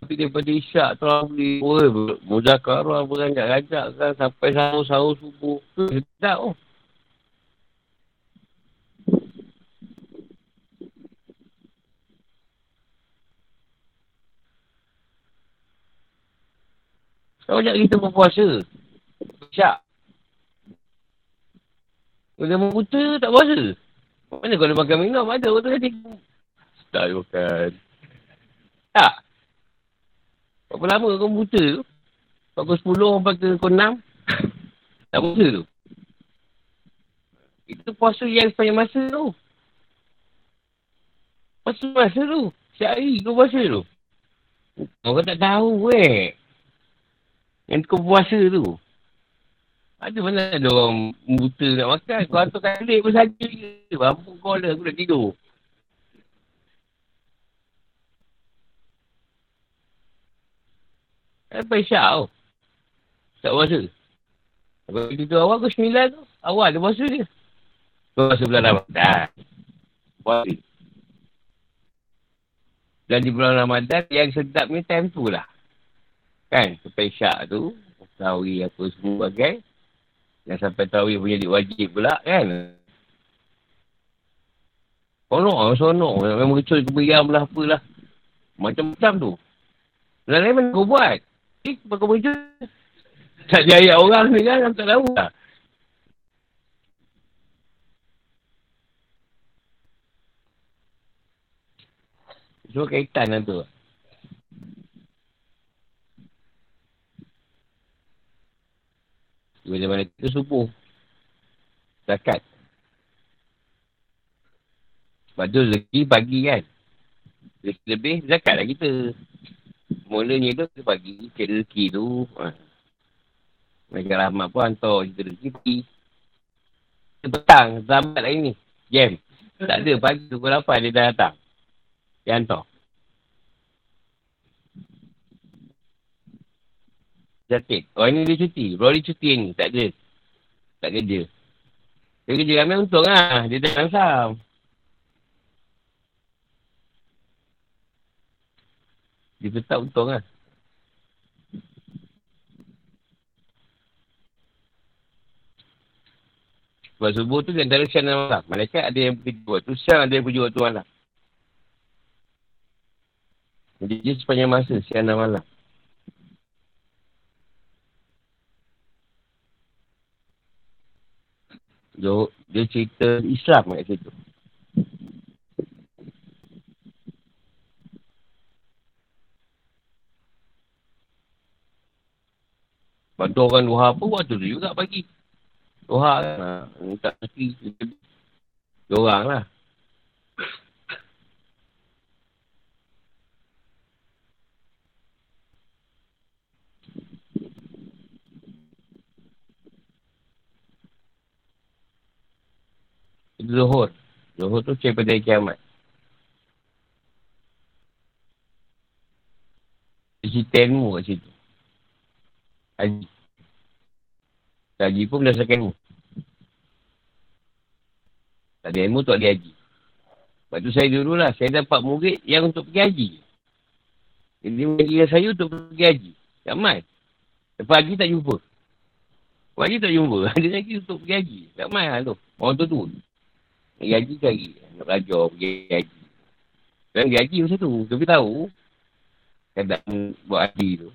Tapi daripada isyak terawih. Oh, muzakarah beranjak-ranjak kan. Sampai sahur-sahur subuh. Sedap oh. Kau banyak kita berpuasa. Syak. Kau dah buta tak puasa. Mana kau ada makan minum? Ada waktu tadi. Tak bukan. Tak. Berapa lama kau buta tu? Pukul 10 sampai ke pukul 6. tak puasa tu. Itu puasa yang sepanjang masa tu. Puasa masa tu. Setiap hari kau puasa tu. Kau tak tahu eh. Yang kau puasa tu. Ada mana ada orang buta nak makan. Kau hantar kalik pun saja. Mampu kau lah. Aku nak tidur. Apa isyak tau. Tak puasa. Kalau tidur awal ke sembilan tu. Awal dia puasa dia. Puasa bulan Ramadan. Puasa. Dan di bulan Ramadan yang sedap ni time tu lah. Kan? Sampai syak tu. Tawi apa semua bagai. Dan sampai tawi punya wajib pula kan. Sonok lah, sonok. Memang kecuali keberiam lah apalah. Macam-macam tu. Dan lain mana kau buat? Eh, apa kau berjaya? Tak jaya orang ni kan, tak tahu lah. Semua kaitan lah tu. Bila mana kita subuh. Zakat. Sebab tu lagi pagi kan. Lebih zakat lah kita. Mulanya tu kita pagi. Cek rezeki tu. Ha. Mereka rahmat pun hantar kita rezeki pergi. Petang. Selamat lagi ni. Jam. Tak ada. Pagi tu 8 dia dah datang. Dia hantar. Jatik. Oh ini dia cuti. Bro dia cuti ni. Tak ada. Tak kerja. Dia kerja ramai untung lah. Dia dah langsam. Dia tetap untung lah. Sebab subuh tu di antara siang dan malam. Malaikat ada yang pergi waktu siang, ada yang pergi waktu malam. Jadi dia sepanjang masa siang dan malam. Dia, dia cerita Islam kat situ. Lepas tu orang duha pun waktu tu juga bagi. Duha kan. Minta nanti. Dia orang lah. Zuhur. Zuhur tu pada kiamat. Cerita ilmu kat situ. Haji. Haji pun berdasarkan ilmu. Tak ada ilmu tak ada haji. Sebab tu saya dulu lah. Saya dapat murid yang untuk pergi haji. Jadi murid saya untuk pergi haji. Ramai. Lepas haji tak jumpa. Haji tak jumpa. Ada lagi untuk pergi haji. Ramai lah tu. Orang tu tu. Pergi haji cari. Nak belajar pergi haji. Dan pergi haji macam tu. Tapi tahu. Kadang buat haji tu.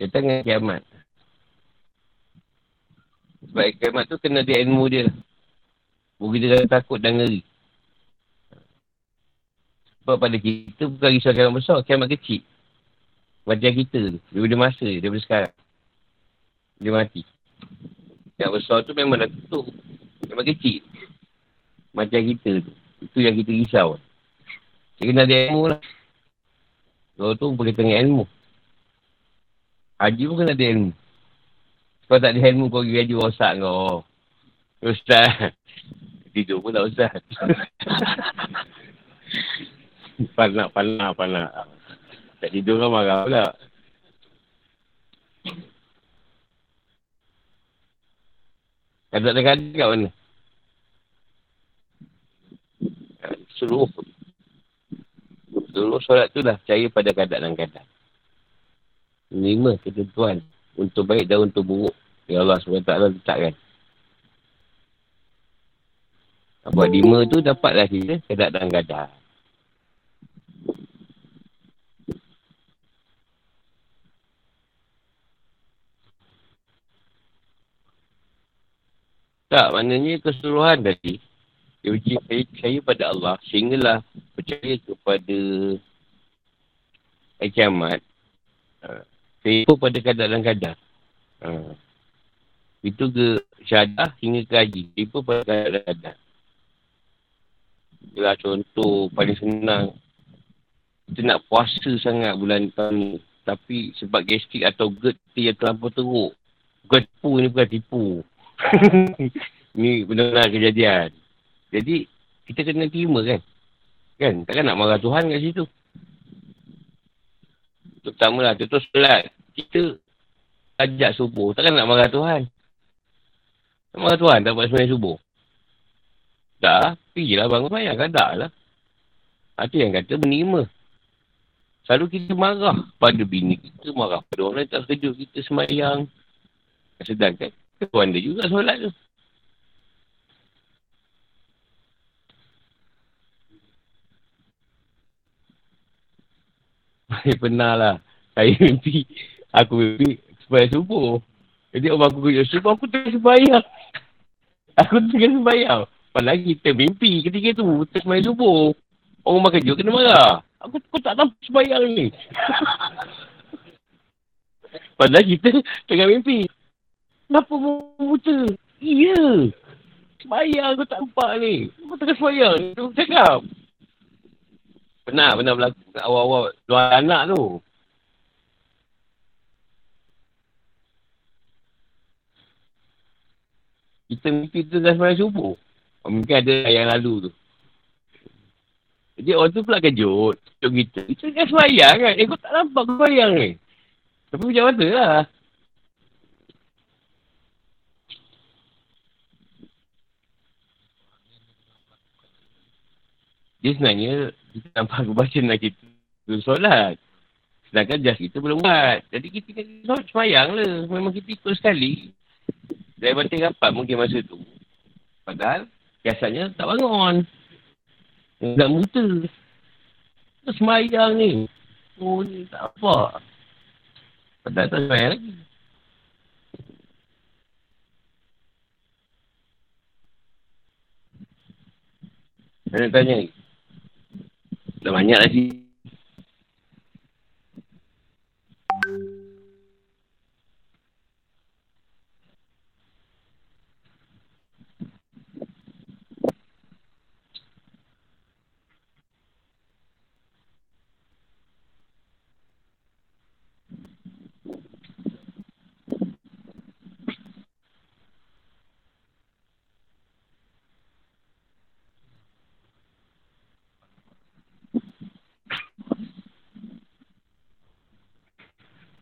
Dia tengah kiamat. Sebab kiamat tu kena dia ilmu dia. Bukan dia takut dan ngeri. Sebab pada kita bukan risau kiamat besar, kiamat kecil. Macam kita tu. Daripada masa, daripada sekarang. Dia mati. Yang besar tu memang dah tutup. Memang kecil. Macam kita tu. Itu yang kita risau. Dia kena ada ilmu lah. Kalau tu berkaitan dengan ilmu. Haji pun kena ada ilmu. Sebab tak ada ilmu kau pergi haji rosak kau. Ustaz. Tidur pun tak ustaz. panak, panak, panak. Tak tidur kan marah pula. Kadang-kadang kat mana? Seluruh. Seluruh solat tu dah percaya pada kadang-kadang. Lima ketentuan. Untuk baik dan untuk buruk. Ya Allah SWT letakkan. Buat lima tu dapatlah kita kadang-kadang. Tak, maknanya keseluruhan tadi. Dia uji saya pada Allah. Sehinggalah percaya kepada kiamat. Uh, saya pun pada kadang-kadang. Uh, itu ke syadah hingga ke haji. Pun pada kadang-kadang. Itulah contoh paling senang. Kita nak puasa sangat bulan tahun ni. Tapi sebab gastrik atau GERD yang terlampau teruk. Bukan tipu ni bukan tipu. ni benar-benar kejadian. Jadi, kita kena terima kan? Kan? Takkan nak marah Tuhan kat situ. Terutama lah, contoh solat. Kita ajak subuh. Takkan nak marah Tuhan. Nak marah Tuhan tak buat sebenarnya subuh. Tak, pergilah bangun bayang. Kan tak lah. Itu yang kata menerima. Selalu kita marah pada bini kita, marah pada orang lain tak sekejut kita semayang. Sedangkan Tuan dia juga solat tu. Saya pernah lah. Saya mimpi. Aku mimpi supaya subuh. Jadi orang aku kujur subuh, aku tengah sembahyang. Aku tengah sembahyang. Padahal kita mimpi ketika tu. Kita sembahyang subuh. Orang rumah kerja kena marah. Aku, aku tak tahu sembahyang ni. Padahal kita tengah mimpi. Kenapa buta? Iya. Semayang aku tak nampak ni. Aku tengah semayang. Aku cakap. Pernah, pernah berlaku awal-awal dua anak tu. Kita mimpi tu dah semayang subuh. Mungkin ada yang lalu tu. Jadi orang tu pula kejut. Untuk kita. Kita kan semayang kan. Eh, kau tak nampak kau semayang ni. Tapi macam mana lah. Dia sebenarnya kita nampak baca nak kita solat. Sedangkan jas kita belum buat. Jadi kita kena solat semayang lah. Memang kita ikut sekali. Dari batin rapat mungkin masa tu. Padahal biasanya tak bangun. Tak buta. Semayang ni. Oh ni tak apa. Padahal tak semayang lagi. Saya nak tanya ni. Dah banyak lagi.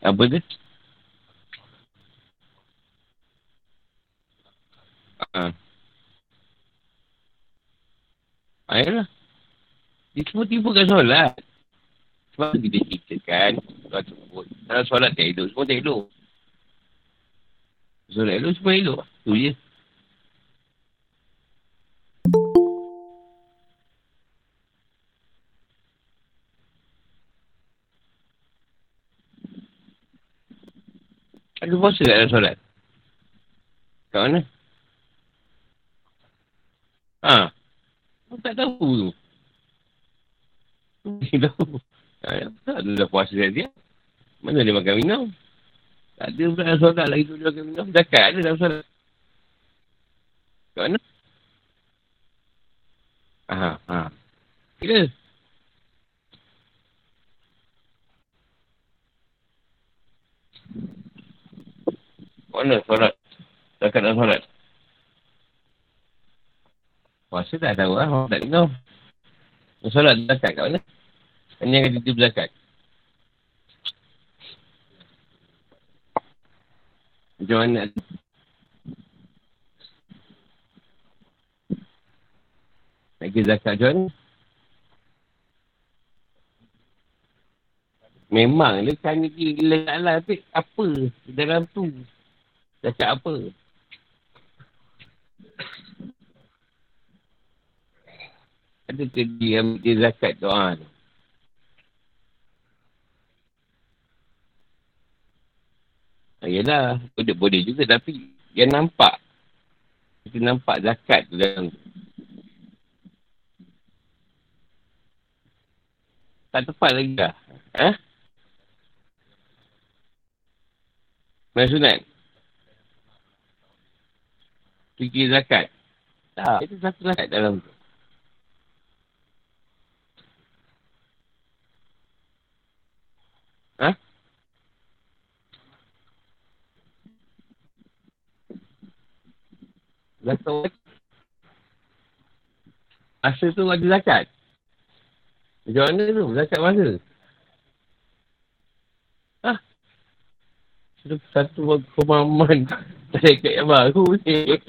Apa dia? Ha. Ayolah. Dia semua tipukan solat. Sebab kita ceritakan. Dalam solat tak elok. Semua tak elok. Solat elok semua elok. Tu je. Ada puasa tak dalam solat? Kat mana? Ha. Aku tak tahu tu. Tak tahu. Tak ada dah puasa dia. Mana dia makan minum? Tak ada pula dalam solat lagi tu dia makan minum. Zakat ada dalam solat. Kat mana? Ha, ha. Kira. Mana solat? Zakat dalam solat? Puasa tak tahu lah. Tak minum. Solat zakat kat mana? Ini yang kata zakat. Macam mana? Nak kira zakat macam mana? Memang dia kan gila lah. Tapi apa dalam tu? Zakat apa? Ada ke dia ambil dia zakat doa tu? Ah, yelah, boleh-boleh juga tapi dia nampak. Kita nampak zakat tu dalam. Tak tepat lagi lah. Ha? Mana sunat? Fikir zakat. Tak, itu satu zakat dalam tu. Ha? Zakat Masa tu ada zakat. Macam mana tu? Zakat masa? Ha? Satu pemahaman zakat yang baru ni.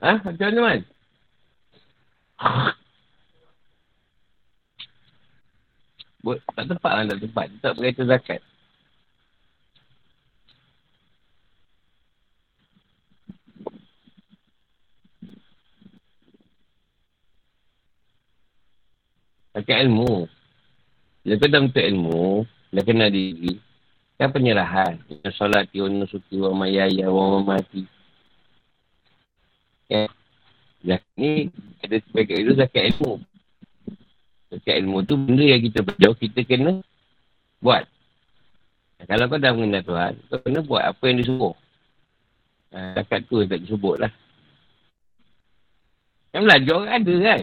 Ha? Macam mana, Man? Buat, tak tepat lah, tak tepat. Tak berkata zakat. Zakat ilmu. Bila kau dah untuk ilmu, dah kenal diri, kan penyerahan. Solat, tiun, nusuki, wa mayaya, wa mati. Ya. Zakat ni ada sebagai itu zakat ilmu. Zakat ilmu tu benda yang kita berjauh, kita kena buat. Kalau kau dah mengenal Tuhan, kau kena buat apa yang disuruh. Zakat tu tak disebut lah. Yang belajar ada kan?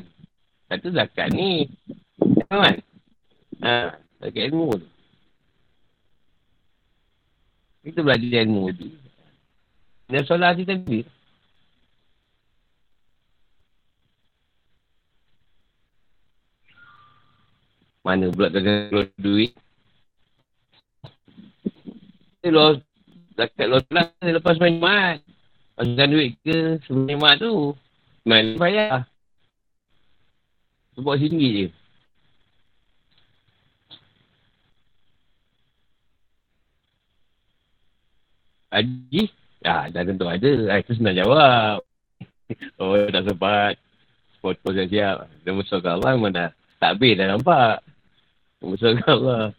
Satu zakat ni. Kan? Ha, zakat ilmu tu. Kita belajar ilmu tu. Dan solat tadi. Mana pula kau keluar duit? Dia luar zakat luar lah. Lepas main mat. Masukkan duit ke sebelum mat tu. Mana bayar. Sebab sini je. Haji? Ya, dah tentu ada. Ah, itu senang jawab. oh, tak sempat. Foto saya siap. Dia musuh Allah memang dah takbir dah nampak. Besar Allah.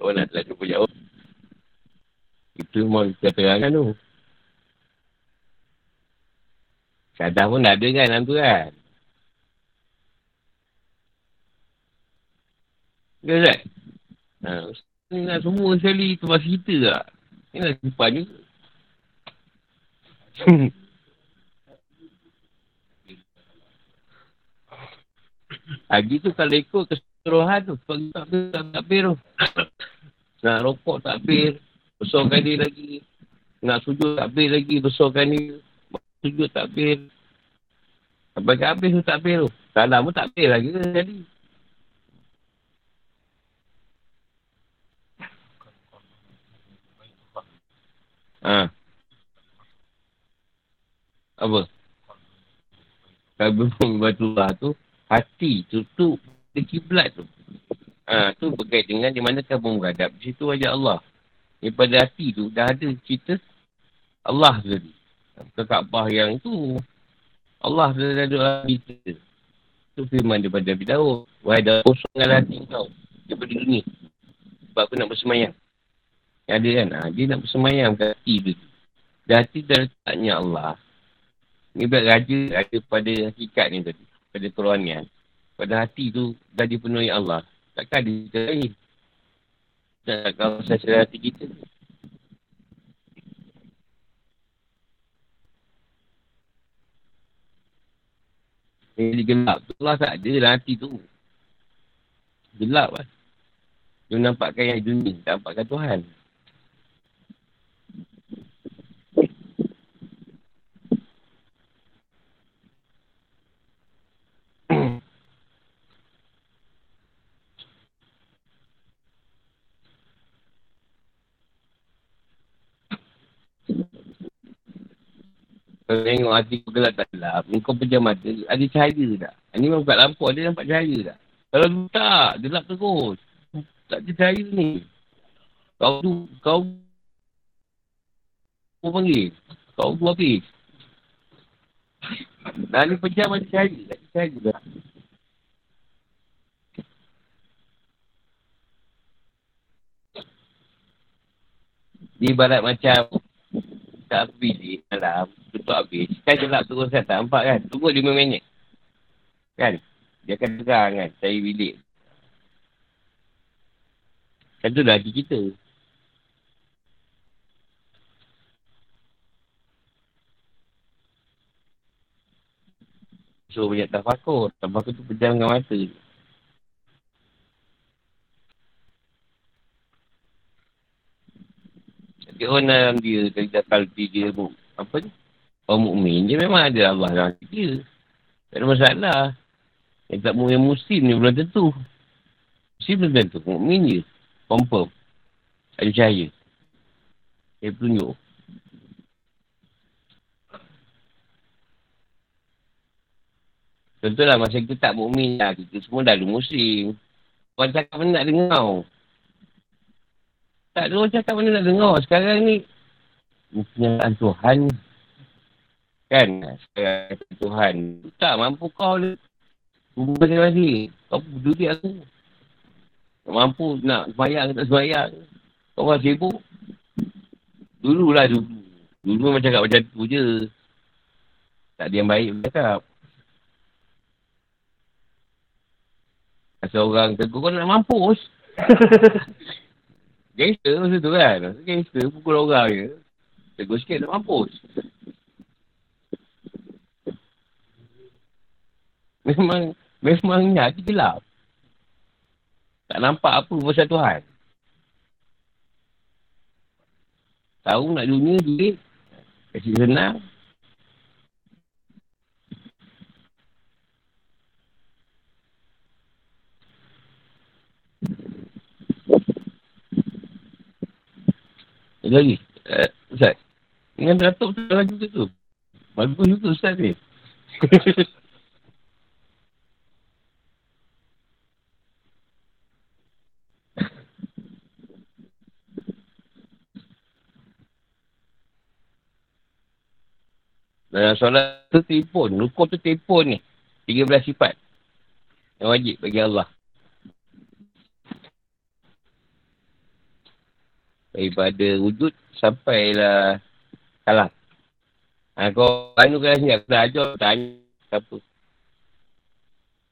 Oh nak tak cuba jawab. Itu memang kita terangkan tu. Kadang pun ada kan dalam tu kan. Ya tak? Ha, ni nak semua sekali tu masih kita tak? Ni nak simpan juga. Ah, Haji tu kalau ikut keseluruhan tu. Sebab kita tak ada takbir tu. Nak rokok takbir. Besarkan dia lagi. Nak sujud takbir lagi. Besarkan dia. Sujud takbir. Sampai habis tu takbir tu. Salam pun takbir lagi ke jadi. Ha. Apa? Kalau bumbung batu lah tu hati tu, tu, di kiblat tu. Ha, tu berkait dengan di mana kamu menghadap. Di situ aja Allah. Daripada hati tu, dah ada cerita Allah tadi. Ke Kaabah yang tu, Allah dah ada doa kita. Itu firman daripada Nabi Daud. Wahai dah kosongkan hati kau. Daripada dunia. Sebab aku nak bersemayang. Yang ada kan? Ha, dia nak bersemayang kat hati tu. Dan hati dah letaknya Allah. Ni buat raja, raja pada hakikat ni tadi. Pada kerohanian. Pada hati tu dah dipenuhi Allah. Takkan cerita lain. Tak kawasan selera hati kita. Ini gelap tu lah tak ada dalam hati tu. Gelap lah. Dia nampakkan yang dunia. Tak nampakkan Tuhan. Kalau tengok hati kau gelap tak gelap, kau pejam mata, ada cahaya tak? Ini memang buka lampu, ada nampak cahaya tak? Kalau tu tak, gelap terus. Tak ada cahaya ni. Kau tu, kau kau panggil. Kau tu habis. Dah ni pejam ada cahaya, tak ada cahaya tak? Ibarat macam tak bilik malam, tutup habis. Kan gelap terus kan, tak nampak kan? Tunggu 5 minit. Kan? Dia akan terang kan, cari bilik. Kan tu lagi kita. So, banyak tafakur. Tafakur tu pejam dengan mata. Dia orang dalam dia, kalbi dia, apa ni? Orang mukmin dia memang ada Allah dalam dia. Tak ada masalah. Yang tak mungkin muslim ni belum tentu. Muslim belum tentu. Mukmin je. Confirm. Ada cahaya. Dia tunjuk. Contohlah masa kita tak mukmin lah. Kita semua dah ada muslim. Orang cakap mana nak dengar. Tak ada orang cakap mana nak dengar. Sekarang ni, kenyataan Tuhan. Kan? Sekarang Tuhan. Tak mampu kau ni. Rumah sekali lagi. Kau duduk aku. Tak mampu nak semayang tak semayang. Kau orang sibuk. Dululah dulu. Dulu memang cakap macam tu je. Tak ada yang baik cakap. Asal orang tegur kau nak mampus. Gangster masa tu kan. Gangster pukul orang je. Tegur sikit nak mampus. Memang, memang hati gelap. Tak nampak apa pasal Tuhan. Tahu nak dunia, duit. Kasih senang. lagi. Uh, Ustaz. Dengan Datuk tu lagi tu. Bagus juga Ustaz ni. Dalam solat tu telefon. Rukun tu telefon ni. 13 sifat. Yang wajib bagi Allah. daripada wujud sampailah kalah. Ha, kau anu kan sini, aku dah ajar, tanya siapa.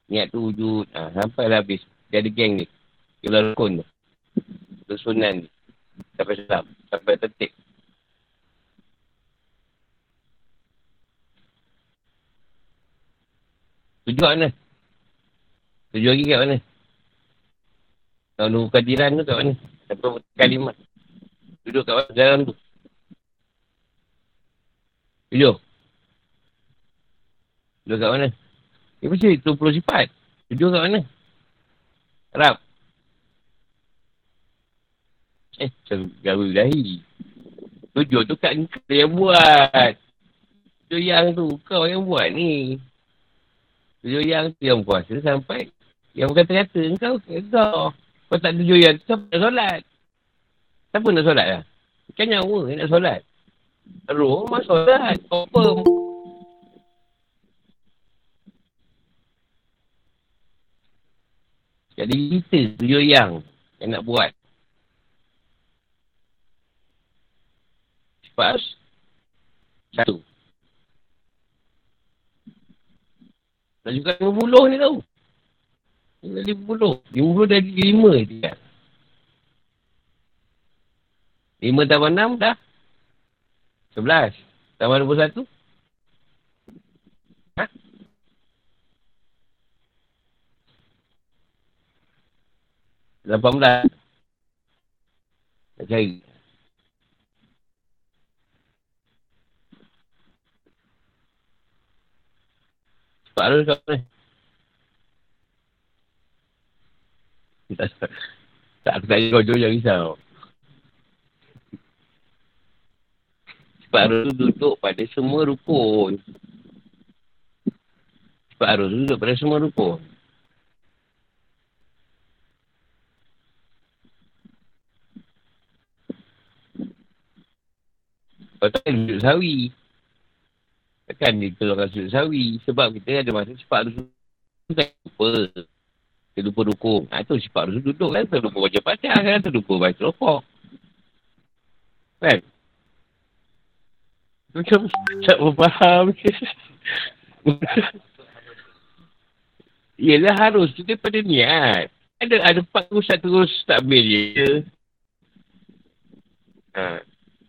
Niat tu wujud, ha, sampailah habis. Dia ada geng ni. Dia rukun tu. Rusunan ni. Sampai salam. Sampai tetik. Tujuh kat mana? Tujuh lagi kat mana? Kalau nunggu kadiran tu kat mana? Sampai kalimat. Duduk kat mana? Dalam tu. Duduk. Duduk kat mana? Dia mesti 20 sifat. Duduk kat mana? Harap. Eh, gaul dahi. Tujuh tu kat kau yang buat. Tujuh yang tu kau yang buat ni. Tujuh yang tu yang puasa sampai yang berkata-kata kau kau. Kau tak tujuh yang tu siapa nak solat? Siapa nak solat lah? Kan nyawa yang nak solat. Roh mah solat. Confirm. Jadi kita tujuh yang yang nak buat. Cepat. Satu. Dan juga lima puluh ni tau. Puluh. Lima puluh dari lima je kan. Lima tambah enam dah. Sebelas. Tambah dua puluh satu. Ha? Lapan belas. Nak cari. Lah kau ni. Tak, aku tak kau jauh jangan risau. Sebab harus duduk pada semua rukun. Sebab harus duduk pada semua rukun. Kau tak duduk sawi. Takkan dia keluarkan sudut sawi. Sebab kita ada masa cepat harus tak lupa. Kita lupa dukung. Ha, tu cepat harus duduk kan. Terlupa baca pacah kan. Terlupa baca rokok. Kan? Macam tak faham. Yelah harus. Kita pada niat. Ada ada empat terus terus tak ambil je. Ha.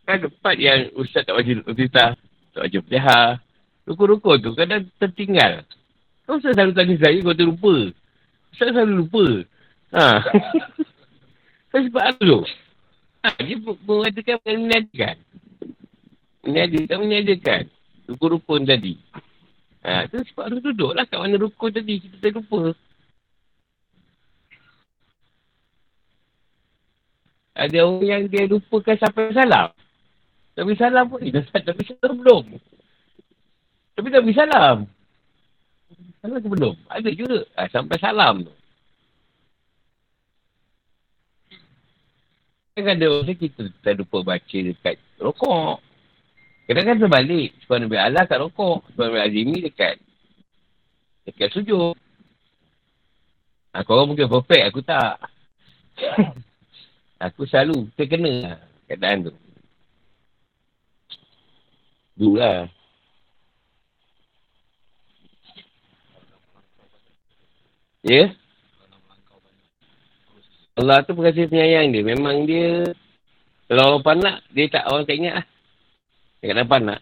Ada empat yang ustaz tak wajib ustaz tak wajib pelihara. Rukun-rukun tu kadang tertinggal. Kau selalu tanya saya, kau terlupa. Saya selalu lupa. Ha. saya sebab apa tu? Ha, dia mengatakan menyediakan. Menyediakan, menyediakan. Rukun-rukun tadi. Ha, tu sebab harus duduk lah kat mana rukun tadi. Kita terlupa. Ada orang yang dia lupakan sampai salam. Tapi salam pun, eh, tapi salam belum. Tapi tak beri salam. Salam ke belum? Ada juga. Ha, sampai salam tu. Ada orang kita tak lupa baca dekat rokok. Kadang-kadang terbalik. Sebab Nabi Allah kat rokok. Sebab Nabi Azimi dekat dekat sujud. Ha, korang mungkin perfect. Aku tak. aku selalu terkena keadaan tu. Dulu lah. Ya? Allah tu berkasih penyayang dia. Memang dia, kalau orang panak, dia tak, orang tak ingat lah. Dia kata panak,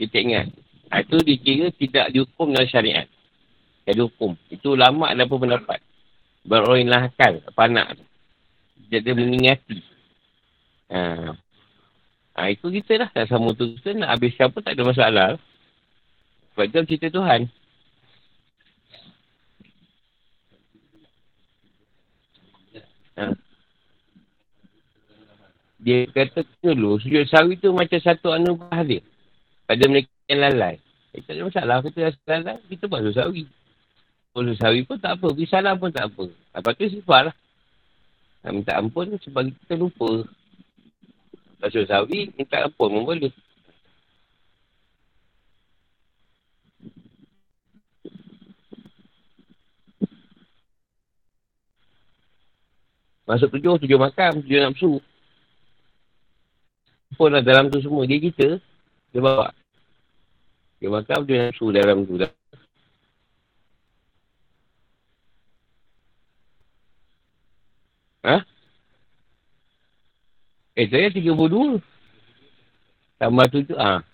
dia tak ingat. Ha, itu dikira tidak dihukum dalam syariat. Tak dihukum. Itu lama ada pun pendapat. Yang lahkan, panak tu. Dia, dia mengingati. Ha. ha. itu kita lah. Tak sama tu kita nak habis siapa tak ada masalah. Sebab itu cerita Tuhan. Ha. Dia kata dulu, sujud sawi tu macam satu anugerah dia. Pada mereka yang lalai. Eh, tak ada masalah, kita rasa lalai, kita buat sawi. Sujud sawi pun tak apa, pergi salah pun tak apa. Lepas tu sifar lah. Nak minta ampun sebab kita lupa. Sujud sawi, minta ampun pun boleh. Masuk tujuh, tujuh makam, tujuh nafsu. Pun lah dalam tu semua. Dia kita, dia bawa. Dia makam, tujuh nafsu dalam tu dah. Ha? Eh, saya tiga puluh dua. Tambah tujuh, ha.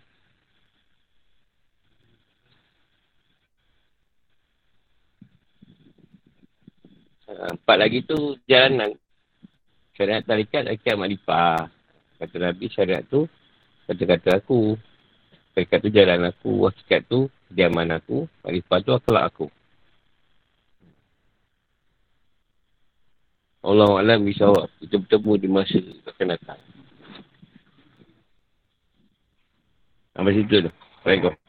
Empat lagi tu jalanan syariat tarikat akan makrifah. Kata Nabi syariat tu kata-kata aku. Tarikat tu jalan aku. Hakikat tu diaman aku. Makrifah tu akhlak aku. Allah Alam awak kita bertemu di masa akan datang. Sampai situ tu. Baik kau.